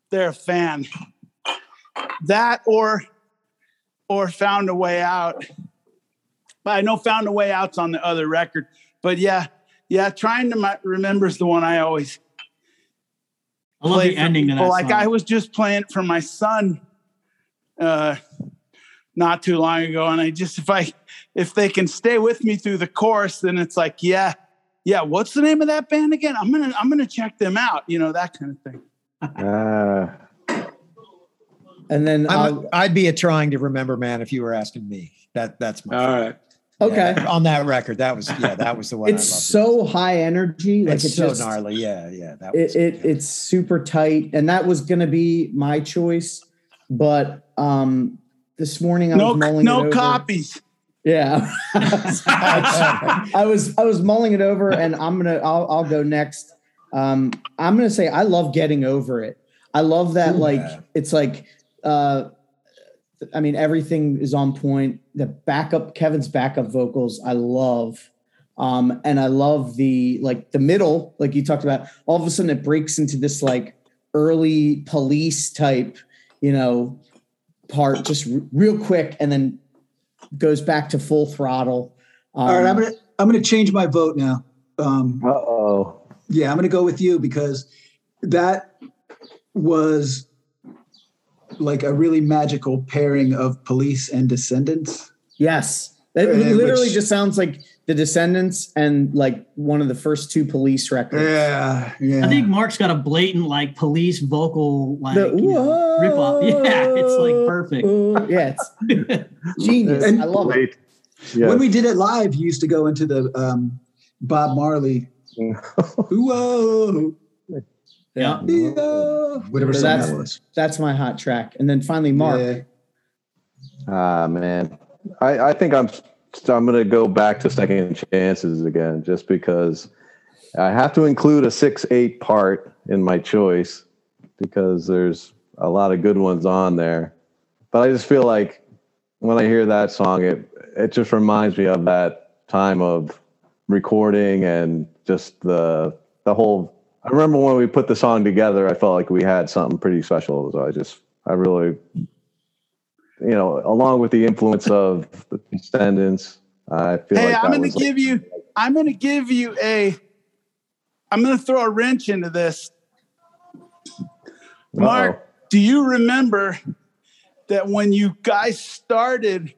they're a fan. That or or found a way out. But I know found a way out's on the other record. But yeah, yeah. Trying to mi- remember is the one I always. I love the ending to that Like song. I was just playing it for my son uh, not too long ago, and I just if I if they can stay with me through the course, then it's like yeah, yeah. What's the name of that band again? I'm gonna I'm gonna check them out. You know that kind of thing. Ah, And then I'm I'll, a, I'd be a trying to remember man if you were asking me. That that's my All right. okay. yeah, on that record. That was yeah, that was the one. It's I loved. so high energy. Like it's, it's, so just, gnarly. Yeah, yeah. That it, was, it it's super tight and that was going to be my choice but um this morning i No was mulling it no over. copies. Yeah i was i was mulling it over and i'm gonna i'll, I'll go next um i'm gonna say i love getting over it i love that like Yeah. it's like uh i mean everything is on point the backup kevin's backup vocals i love um, and I love the like the middle, like you talked about. All of a sudden, it breaks into this like early police type, you know, part just r- real quick, and then goes back to full throttle. Um, All right, I'm gonna I'm gonna change my vote now. Um, uh oh. yeah, I'm gonna go with you because that was like a really magical pairing of police and descendents. yes, it Uh, literally which- just sounds like the Descendents and like one of the first two police records. Yeah, yeah. I think Mark's got a blatant like police vocal like The, you know, rip off. Yeah, it's like perfect. Whoa. Yeah, it's genius. And- I love it. Wait. Yes. When we did it live, you used to go into the um, Bob Marley. Whoa, Yeah. yeah, whatever So that's- that was. That's my hot track. And then finally, Mark. Yeah. Ah man, I, I think I'm I'm gonna go back to second chances again, just because I have to include a six eight part in my choice because there's a lot of good ones on there. But I just feel like when I hear that song, it it just reminds me of that time of recording and just the the whole. I remember when we put the song together, I felt like we had something pretty special. So I just, I really, you know, along with the influence of the Descendents, I feel Hey, like I'm going to give you. I'm going to give you a. I'm going to throw a wrench into this. Mark, do you remember that when you guys started,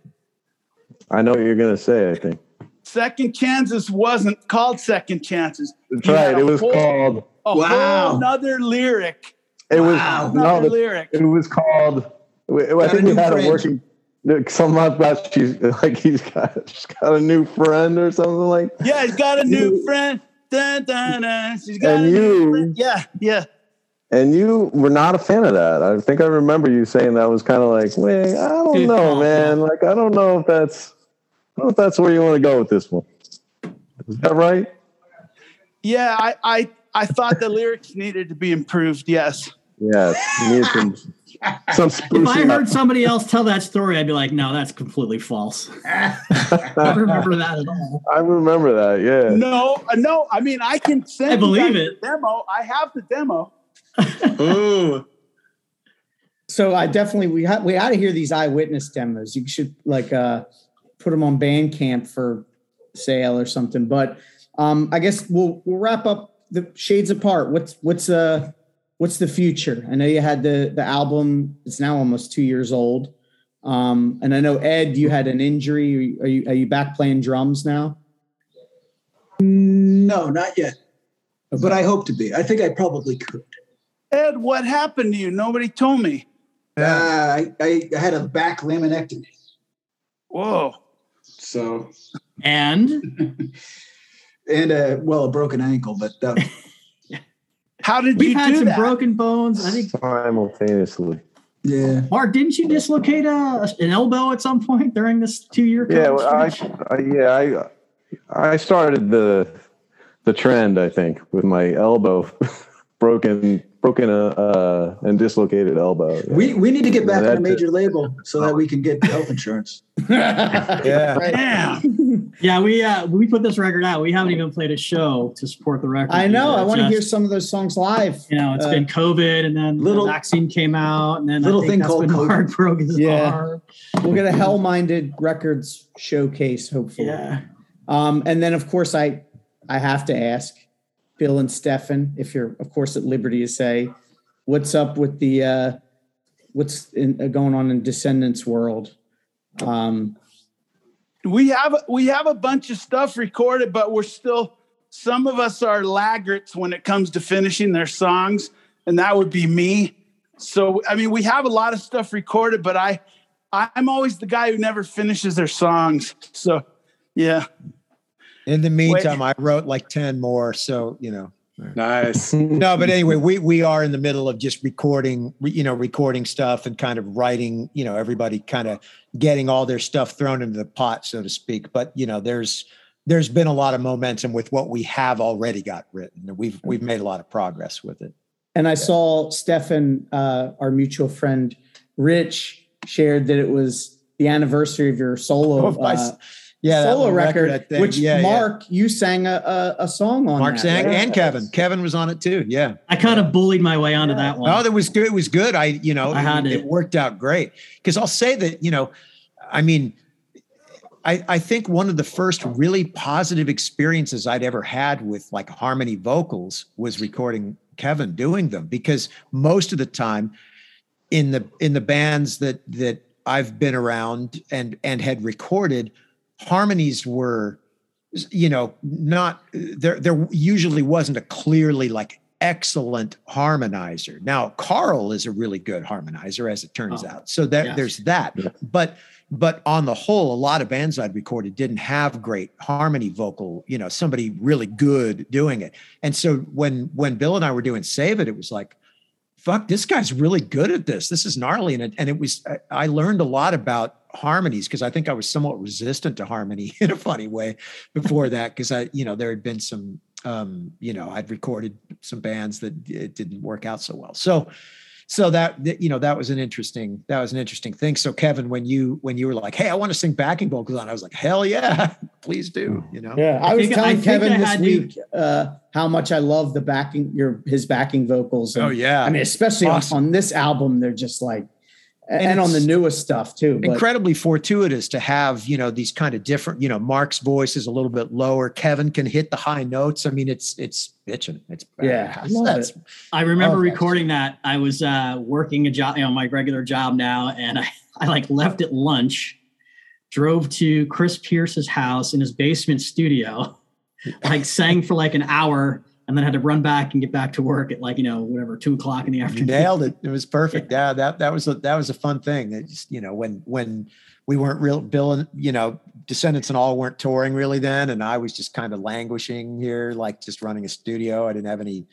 I know what you're gonna say. I think Second Chances wasn't called Second Chances. that's You right. It was whole- called. a whole another lyric. It was Wow. no. Another the- lyric. It was called. I a think we had a friend. working. Something about she's like he's got she's got a new friend or something like. Yeah, he's got a new friend. Dun, dun, dun. She's got And a new you- friend. Yeah, yeah. And you were not a fan of that. I think I remember you saying that was kind of like, wait, I don't know, man. Like, I don't know if that's, I don't know if that's where you want to go with this one. Is that right? Yeah, I, I, I thought the lyrics needed to be improved. Yes. Yes. You some, some If I heard up. somebody else tell that story, I'd be like, no, that's completely false. I don't remember that at all. I remember that. Yeah. No, uh, no. I mean, I can send. I believe it. the demo. I have the demo. Ooh. So I definitely we had we had to hear these eyewitness demos. You should like uh put them on Bandcamp for sale or something. But um I guess we'll we'll wrap up the shades apart. What's what's uh what's the future? I know you had the the album. It's now almost two years old. Um, and I know Ed, you had an injury. Are you are you back playing drums now? No, not yet. But I hope to be. I think I probably could. Ed, what happened to you? Nobody told me. Uh, I, I I had a back laminectomy. Whoa. So and and uh well a broken ankle, but uh, How did We've you had do some that? broken bones. I think Simultaneously. yeah. Mark, didn't you dislocate a, an elbow at some point during this two-year? Yeah. Well, I. I, yeah, I, I started the, the trend, I think, with my elbow broken, broken, uh, uh and dislocated elbow. We we need to get back Yeah, on a that's it. major label so that we can get health insurance. Yeah. Damn. yeah, we uh, we put this record out. We haven't even played a show to support the record. I know. either. I want to hear some of those songs live. You know, it's Uh, been COVID, and then little- the vaccine came out, and then little I think thing that's called when COVID. Mark broke his Yeah. arm. We'll get a Hell Minded Records showcase, hopefully. Yeah. Um, and then, of course, I I have to ask Bill and Stefan if you're, of course, at liberty to say, what's up with the uh, what's in, uh, going on in Descendents world? Um, we have we have a bunch of stuff recorded, but we're still some of us are laggards when it comes to finishing their songs, and that would be me. So I mean, we have a lot of stuff recorded, but I I'm always the guy who never finishes their songs. So yeah. In the meantime, I wrote like 10 more. So, you know. Nice. No, but anyway, we we are in the middle of just recording, you know, recording stuff and kind of writing, you know, everybody kind of getting all their stuff thrown into the pot, so to speak. But you know, there's there's been a lot of momentum with what we have already got written. We've we've made a lot of progress with it. and I saw Stefan, uh, our mutual friend Rich, shared that it was the anniversary of your solo. Oh, my- uh, yeah, solo record, record, I which Yeah, yeah. Mark, you sang a, a, a song on. Mark that, Zang right? and Kevin. Kevin was on it too. Yeah. I kind of bullied my way onto that one. Oh, that was good. It was good. I, you know, I had it, it. worked out great. Because I'll say that, you know, I mean, I, I think one of the first really positive experiences I'd ever had with like harmony vocals was recording Kevin doing them because most of the time in the in the bands that that I've been around and and had recorded harmonies were you know not there there usually wasn't a clearly like excellent harmonizer. Now karl is a really good harmonizer as it turns Oh, out. So that yes. there's that. But but on the whole a lot of bands i'd recorded didn't have great harmony vocal you know somebody really good doing it. And so when when bill and i were doing save it it was like fuck this guy's really good at this. This is gnarly. And it, and it was I- learned a lot about harmonies because i think i was somewhat resistant to harmony in a funny way before that because i you know there had been some um you know i'd recorded some bands that it didn't work out so well. So so that that, you know that was an interesting that was an interesting thing. So Kevin, when you when you were like, "Hey, I want to sing backing vocals on," I was like, "Hell yeah, please do!" You know. Yeah, I, I was think- telling think Kevin this had to- week uh, how much I love the backing your his backing vocals. and- Oh yeah. I mean, especially on- on, this album, they're just like, and, And on the newest stuff too. But incredibly fortuitous to have you know these kind of different you know mark's voice is a little bit lower kevin can hit the high notes i mean it's it's bitching it's Yeah, I love that's, it. I remember Oh, that's- recording that. I was uh, working a job, you know, my regular job now, and I, I like left at lunch, drove to Chris Pierce's house in his basement studio, like sang for like an hour, and then had to run back and get back to work at like you know whatever two o'clock in the you afternoon. nailed it. It was perfect. Yeah. That that was a that was a fun thing. Just you know when when we weren't real bill and you know descendents and all weren't touring really then and i was just kind of languishing here like just running a studio. I didn't have any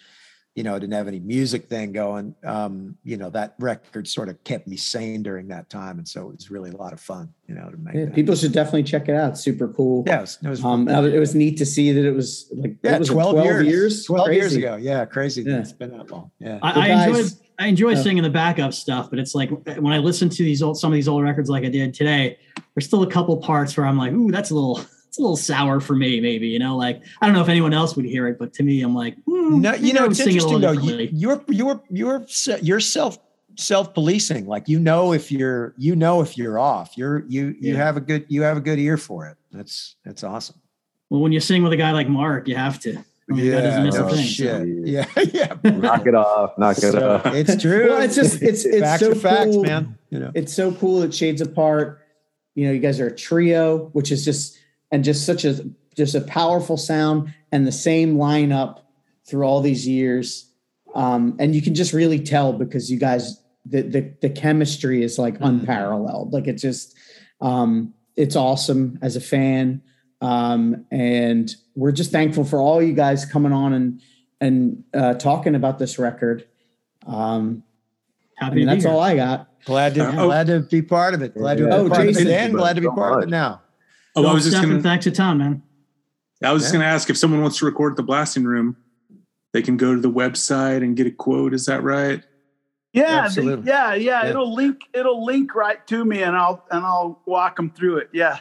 you know, I didn't have any music thing going. Um, you know, that record sort of kept me sane during that time. And so it was really a lot of fun, you know, to make Yeah, people should definitely check it out. It's super cool. Yeah, it was, it was, Um, and it was neat to see that it was like yeah, what was it, 12, years, years, 12 years ago. Yeah. Crazy. that Yeah. It's been that long. Yeah. I, I enjoy guys- I enjoy Oh. singing the backup stuff, but it's like when I listen to these old some of these old records like I did today, there's still a couple parts where I'm like, ooh, that's a little it's a little sour for me, maybe, you know, like I don't know if anyone else would hear it, but to me, I'm like, hmm, No, you know, it's sing it a interesting though. You, you're, you're you're se- you're self self policing. Like you know if you're you know if you're off. You're you you Yeah. have a good you have a good ear for it. That's that's awesome. Well, when you sing with a guy like Mark, you have to. I mean, that no thing. shit. Yeah, yeah. Knock it off. Knock it So, off. it's true. Well, it's just it's it's facts so are facts, cool. man. You know. It's so cool It Shades Apart. You know, you guys are a trio, which is just and just such a just a powerful sound and the same lineup through all these years. Um, and you can just really tell because you guys the the, the chemistry is like unparalleled. Like it's just um, it's awesome as a fan. Um, and we're just thankful for all you guys coming on and and uh, talking about this record. Um, I Happy mean, to be that's here. all I got. Glad to Uh, oh. glad to be part of it. Glad to Yeah. be Oh, part Jason. of it and glad to be part of it now. Oh, I was just Stefan, gonna. thanks a ton, man. I was just gonna ask if someone wants to record at the blasting room, they can go to the website and get a quote. Is that right? Yeah, the- Absolutely. yeah, yeah, Yeah. It'll link. It'll link right to me, and I'll and I'll walk them through it. Yeah.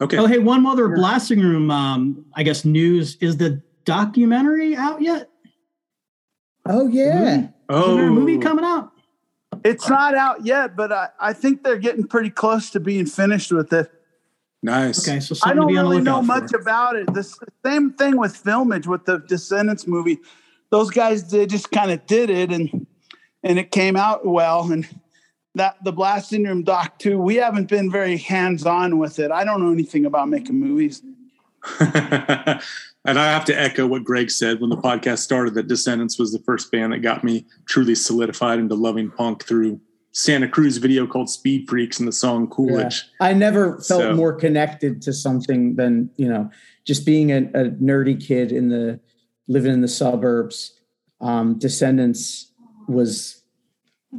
Okay. Oh, hey, one other blasting room. Um, I guess news is the documentary out yet? Oh yeah. Is oh, there a movie coming out? It's not out yet, but I, I think they're getting pretty close to being finished with it. Nice. Okay, so I don't be on the really know much for. about it. The same thing with filmage with the Descendents movie. Those guys they just kind of did it and and it came out well. And that the blasting room doc too. We haven't been very hands on with it. I don't know anything about making movies. and I have to echo what Greg said when the podcast started that Descendents was the first band that got me truly solidified into loving punk through Santa Cruz video called Speed Freaks and the song Coolidge. I never felt So- more connected to something than you know just being a, a nerdy kid in the living in the suburbs. Um, Descendents was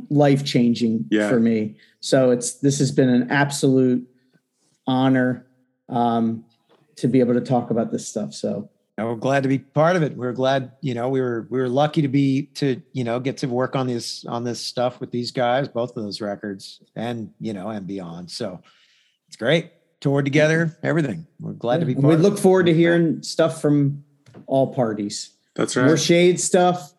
life changing Yeah. for me. So it's this has been an absolute honor um, to be able to talk about this stuff. So And we're glad to be part of it. We are glad, you know, we were we were lucky to be to you know get to work on this on this stuff with these guys, both of those records, and you know, and beyond. So it's great. Toured together, everything. We're glad to be. Part we of look it. forward to hearing stuff from all parties. That's right. More shade stuff,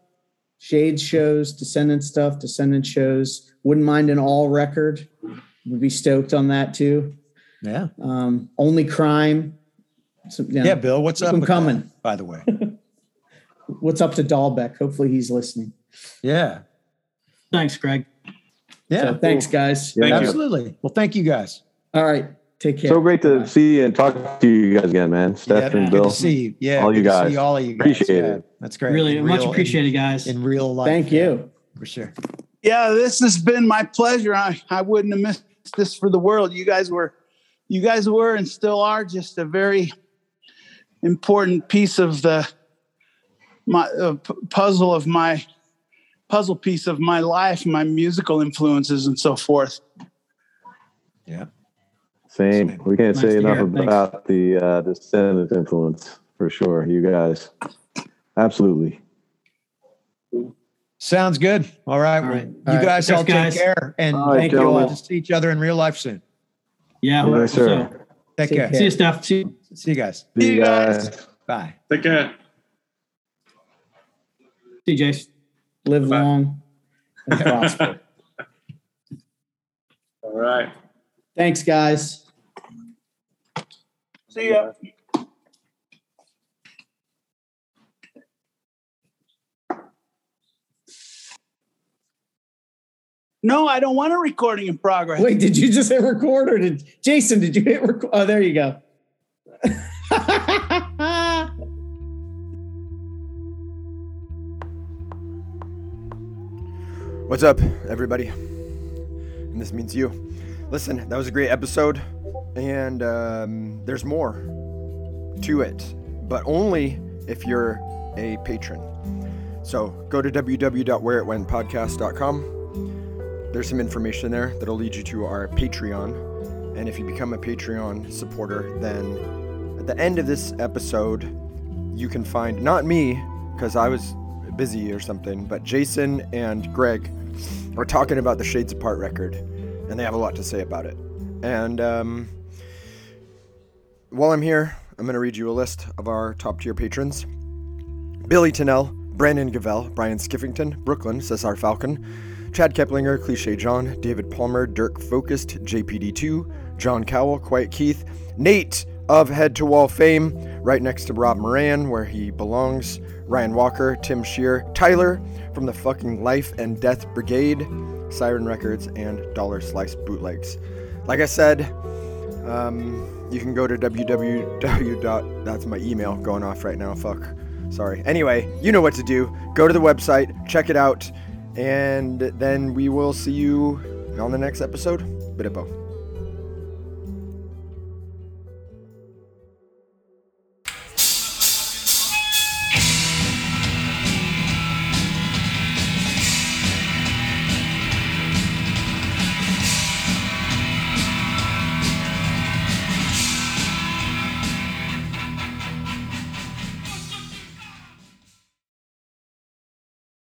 shade shows, descendent stuff, descendent shows. Wouldn't mind an all record. Would be stoked on that too. Yeah, Um, only crime. So, yeah. yeah. Bill, what's Keep up? 'em with that, coming. By the way. What's up to Dalbec? Hopefully he's listening. Yeah, Thanks, Greg. yeah. So thanks, guys. Yeah, Thank you. absolutely. Well, thank you guys. All right. Take care. So great to see you and talk to you guys again, man. Yeah, Stephen, good Bill. to see you. Yeah, all you guys. See all of you guys. Appreciate yeah, it. That's great. Really In much real- appreciated, guys. in, in real life. Thank yeah, you. for sure. Yeah, this has been my pleasure. I, I wouldn't have missed this for the world. You guys were, you guys were and still are just a very important piece of the my uh, p- puzzle of my puzzle piece of my life, my musical influences and so forth. Yeah. Same. We can't Nice say enough hear. Thanks. about the uh, descendent influence for sure. You guys, absolutely. Sounds good. All right. All well, right. you All right. guys Thanks, all guys. take care. And All right, thank you all gentlemen. to see each other in real life soon. Yeah. Yes, so- sir. Take Take care. care. see you, Steph. See you. See you guys. See you guys. Bye. Take care. See you, Jace. Live Bye. long and prosper. All right. Thanks, guys. See ya. No, I don't want a recording in progress. Wait, did you just hit record or did Jason? Did you hit record? Oh, there you go. What's up, everybody? And this means you. Listen, that was a great episode, and um, there's more to it, but only if you're a patron. So go to www.whereitwentpodcast.com. There's some information there that'll lead you to our Patreon. And if you become a Patreon supporter, then at the end of this episode, you can find not me, because I was busy or something, but Jason and Greg are talking about the Shades Apart record, and they have a lot to say about it. And um, while I'm here, I'm going to read you a list of our top tier patrons Billy Tennell, Brandon Gavell, Brian Skiffington, Brooklyn, Cesar Falcon, Chad Keplinger, Cliche John, David Palmer, Dirk Focused, JPD2, John Cowell, Quiet Keith, Nate of Head to Wall fame, right next to Rob Moran, where he belongs, Ryan Walker, Tim Shear, Tyler from the fucking Life and Death Brigade, Siren Records, and Dollar Slice Bootlegs. Like I said, um, you can go to www. That's my email going off right now. Fuck. Sorry. Anyway, you know what to do. Go to the website, check it out, and then we will see you on the next episode. Bidabo.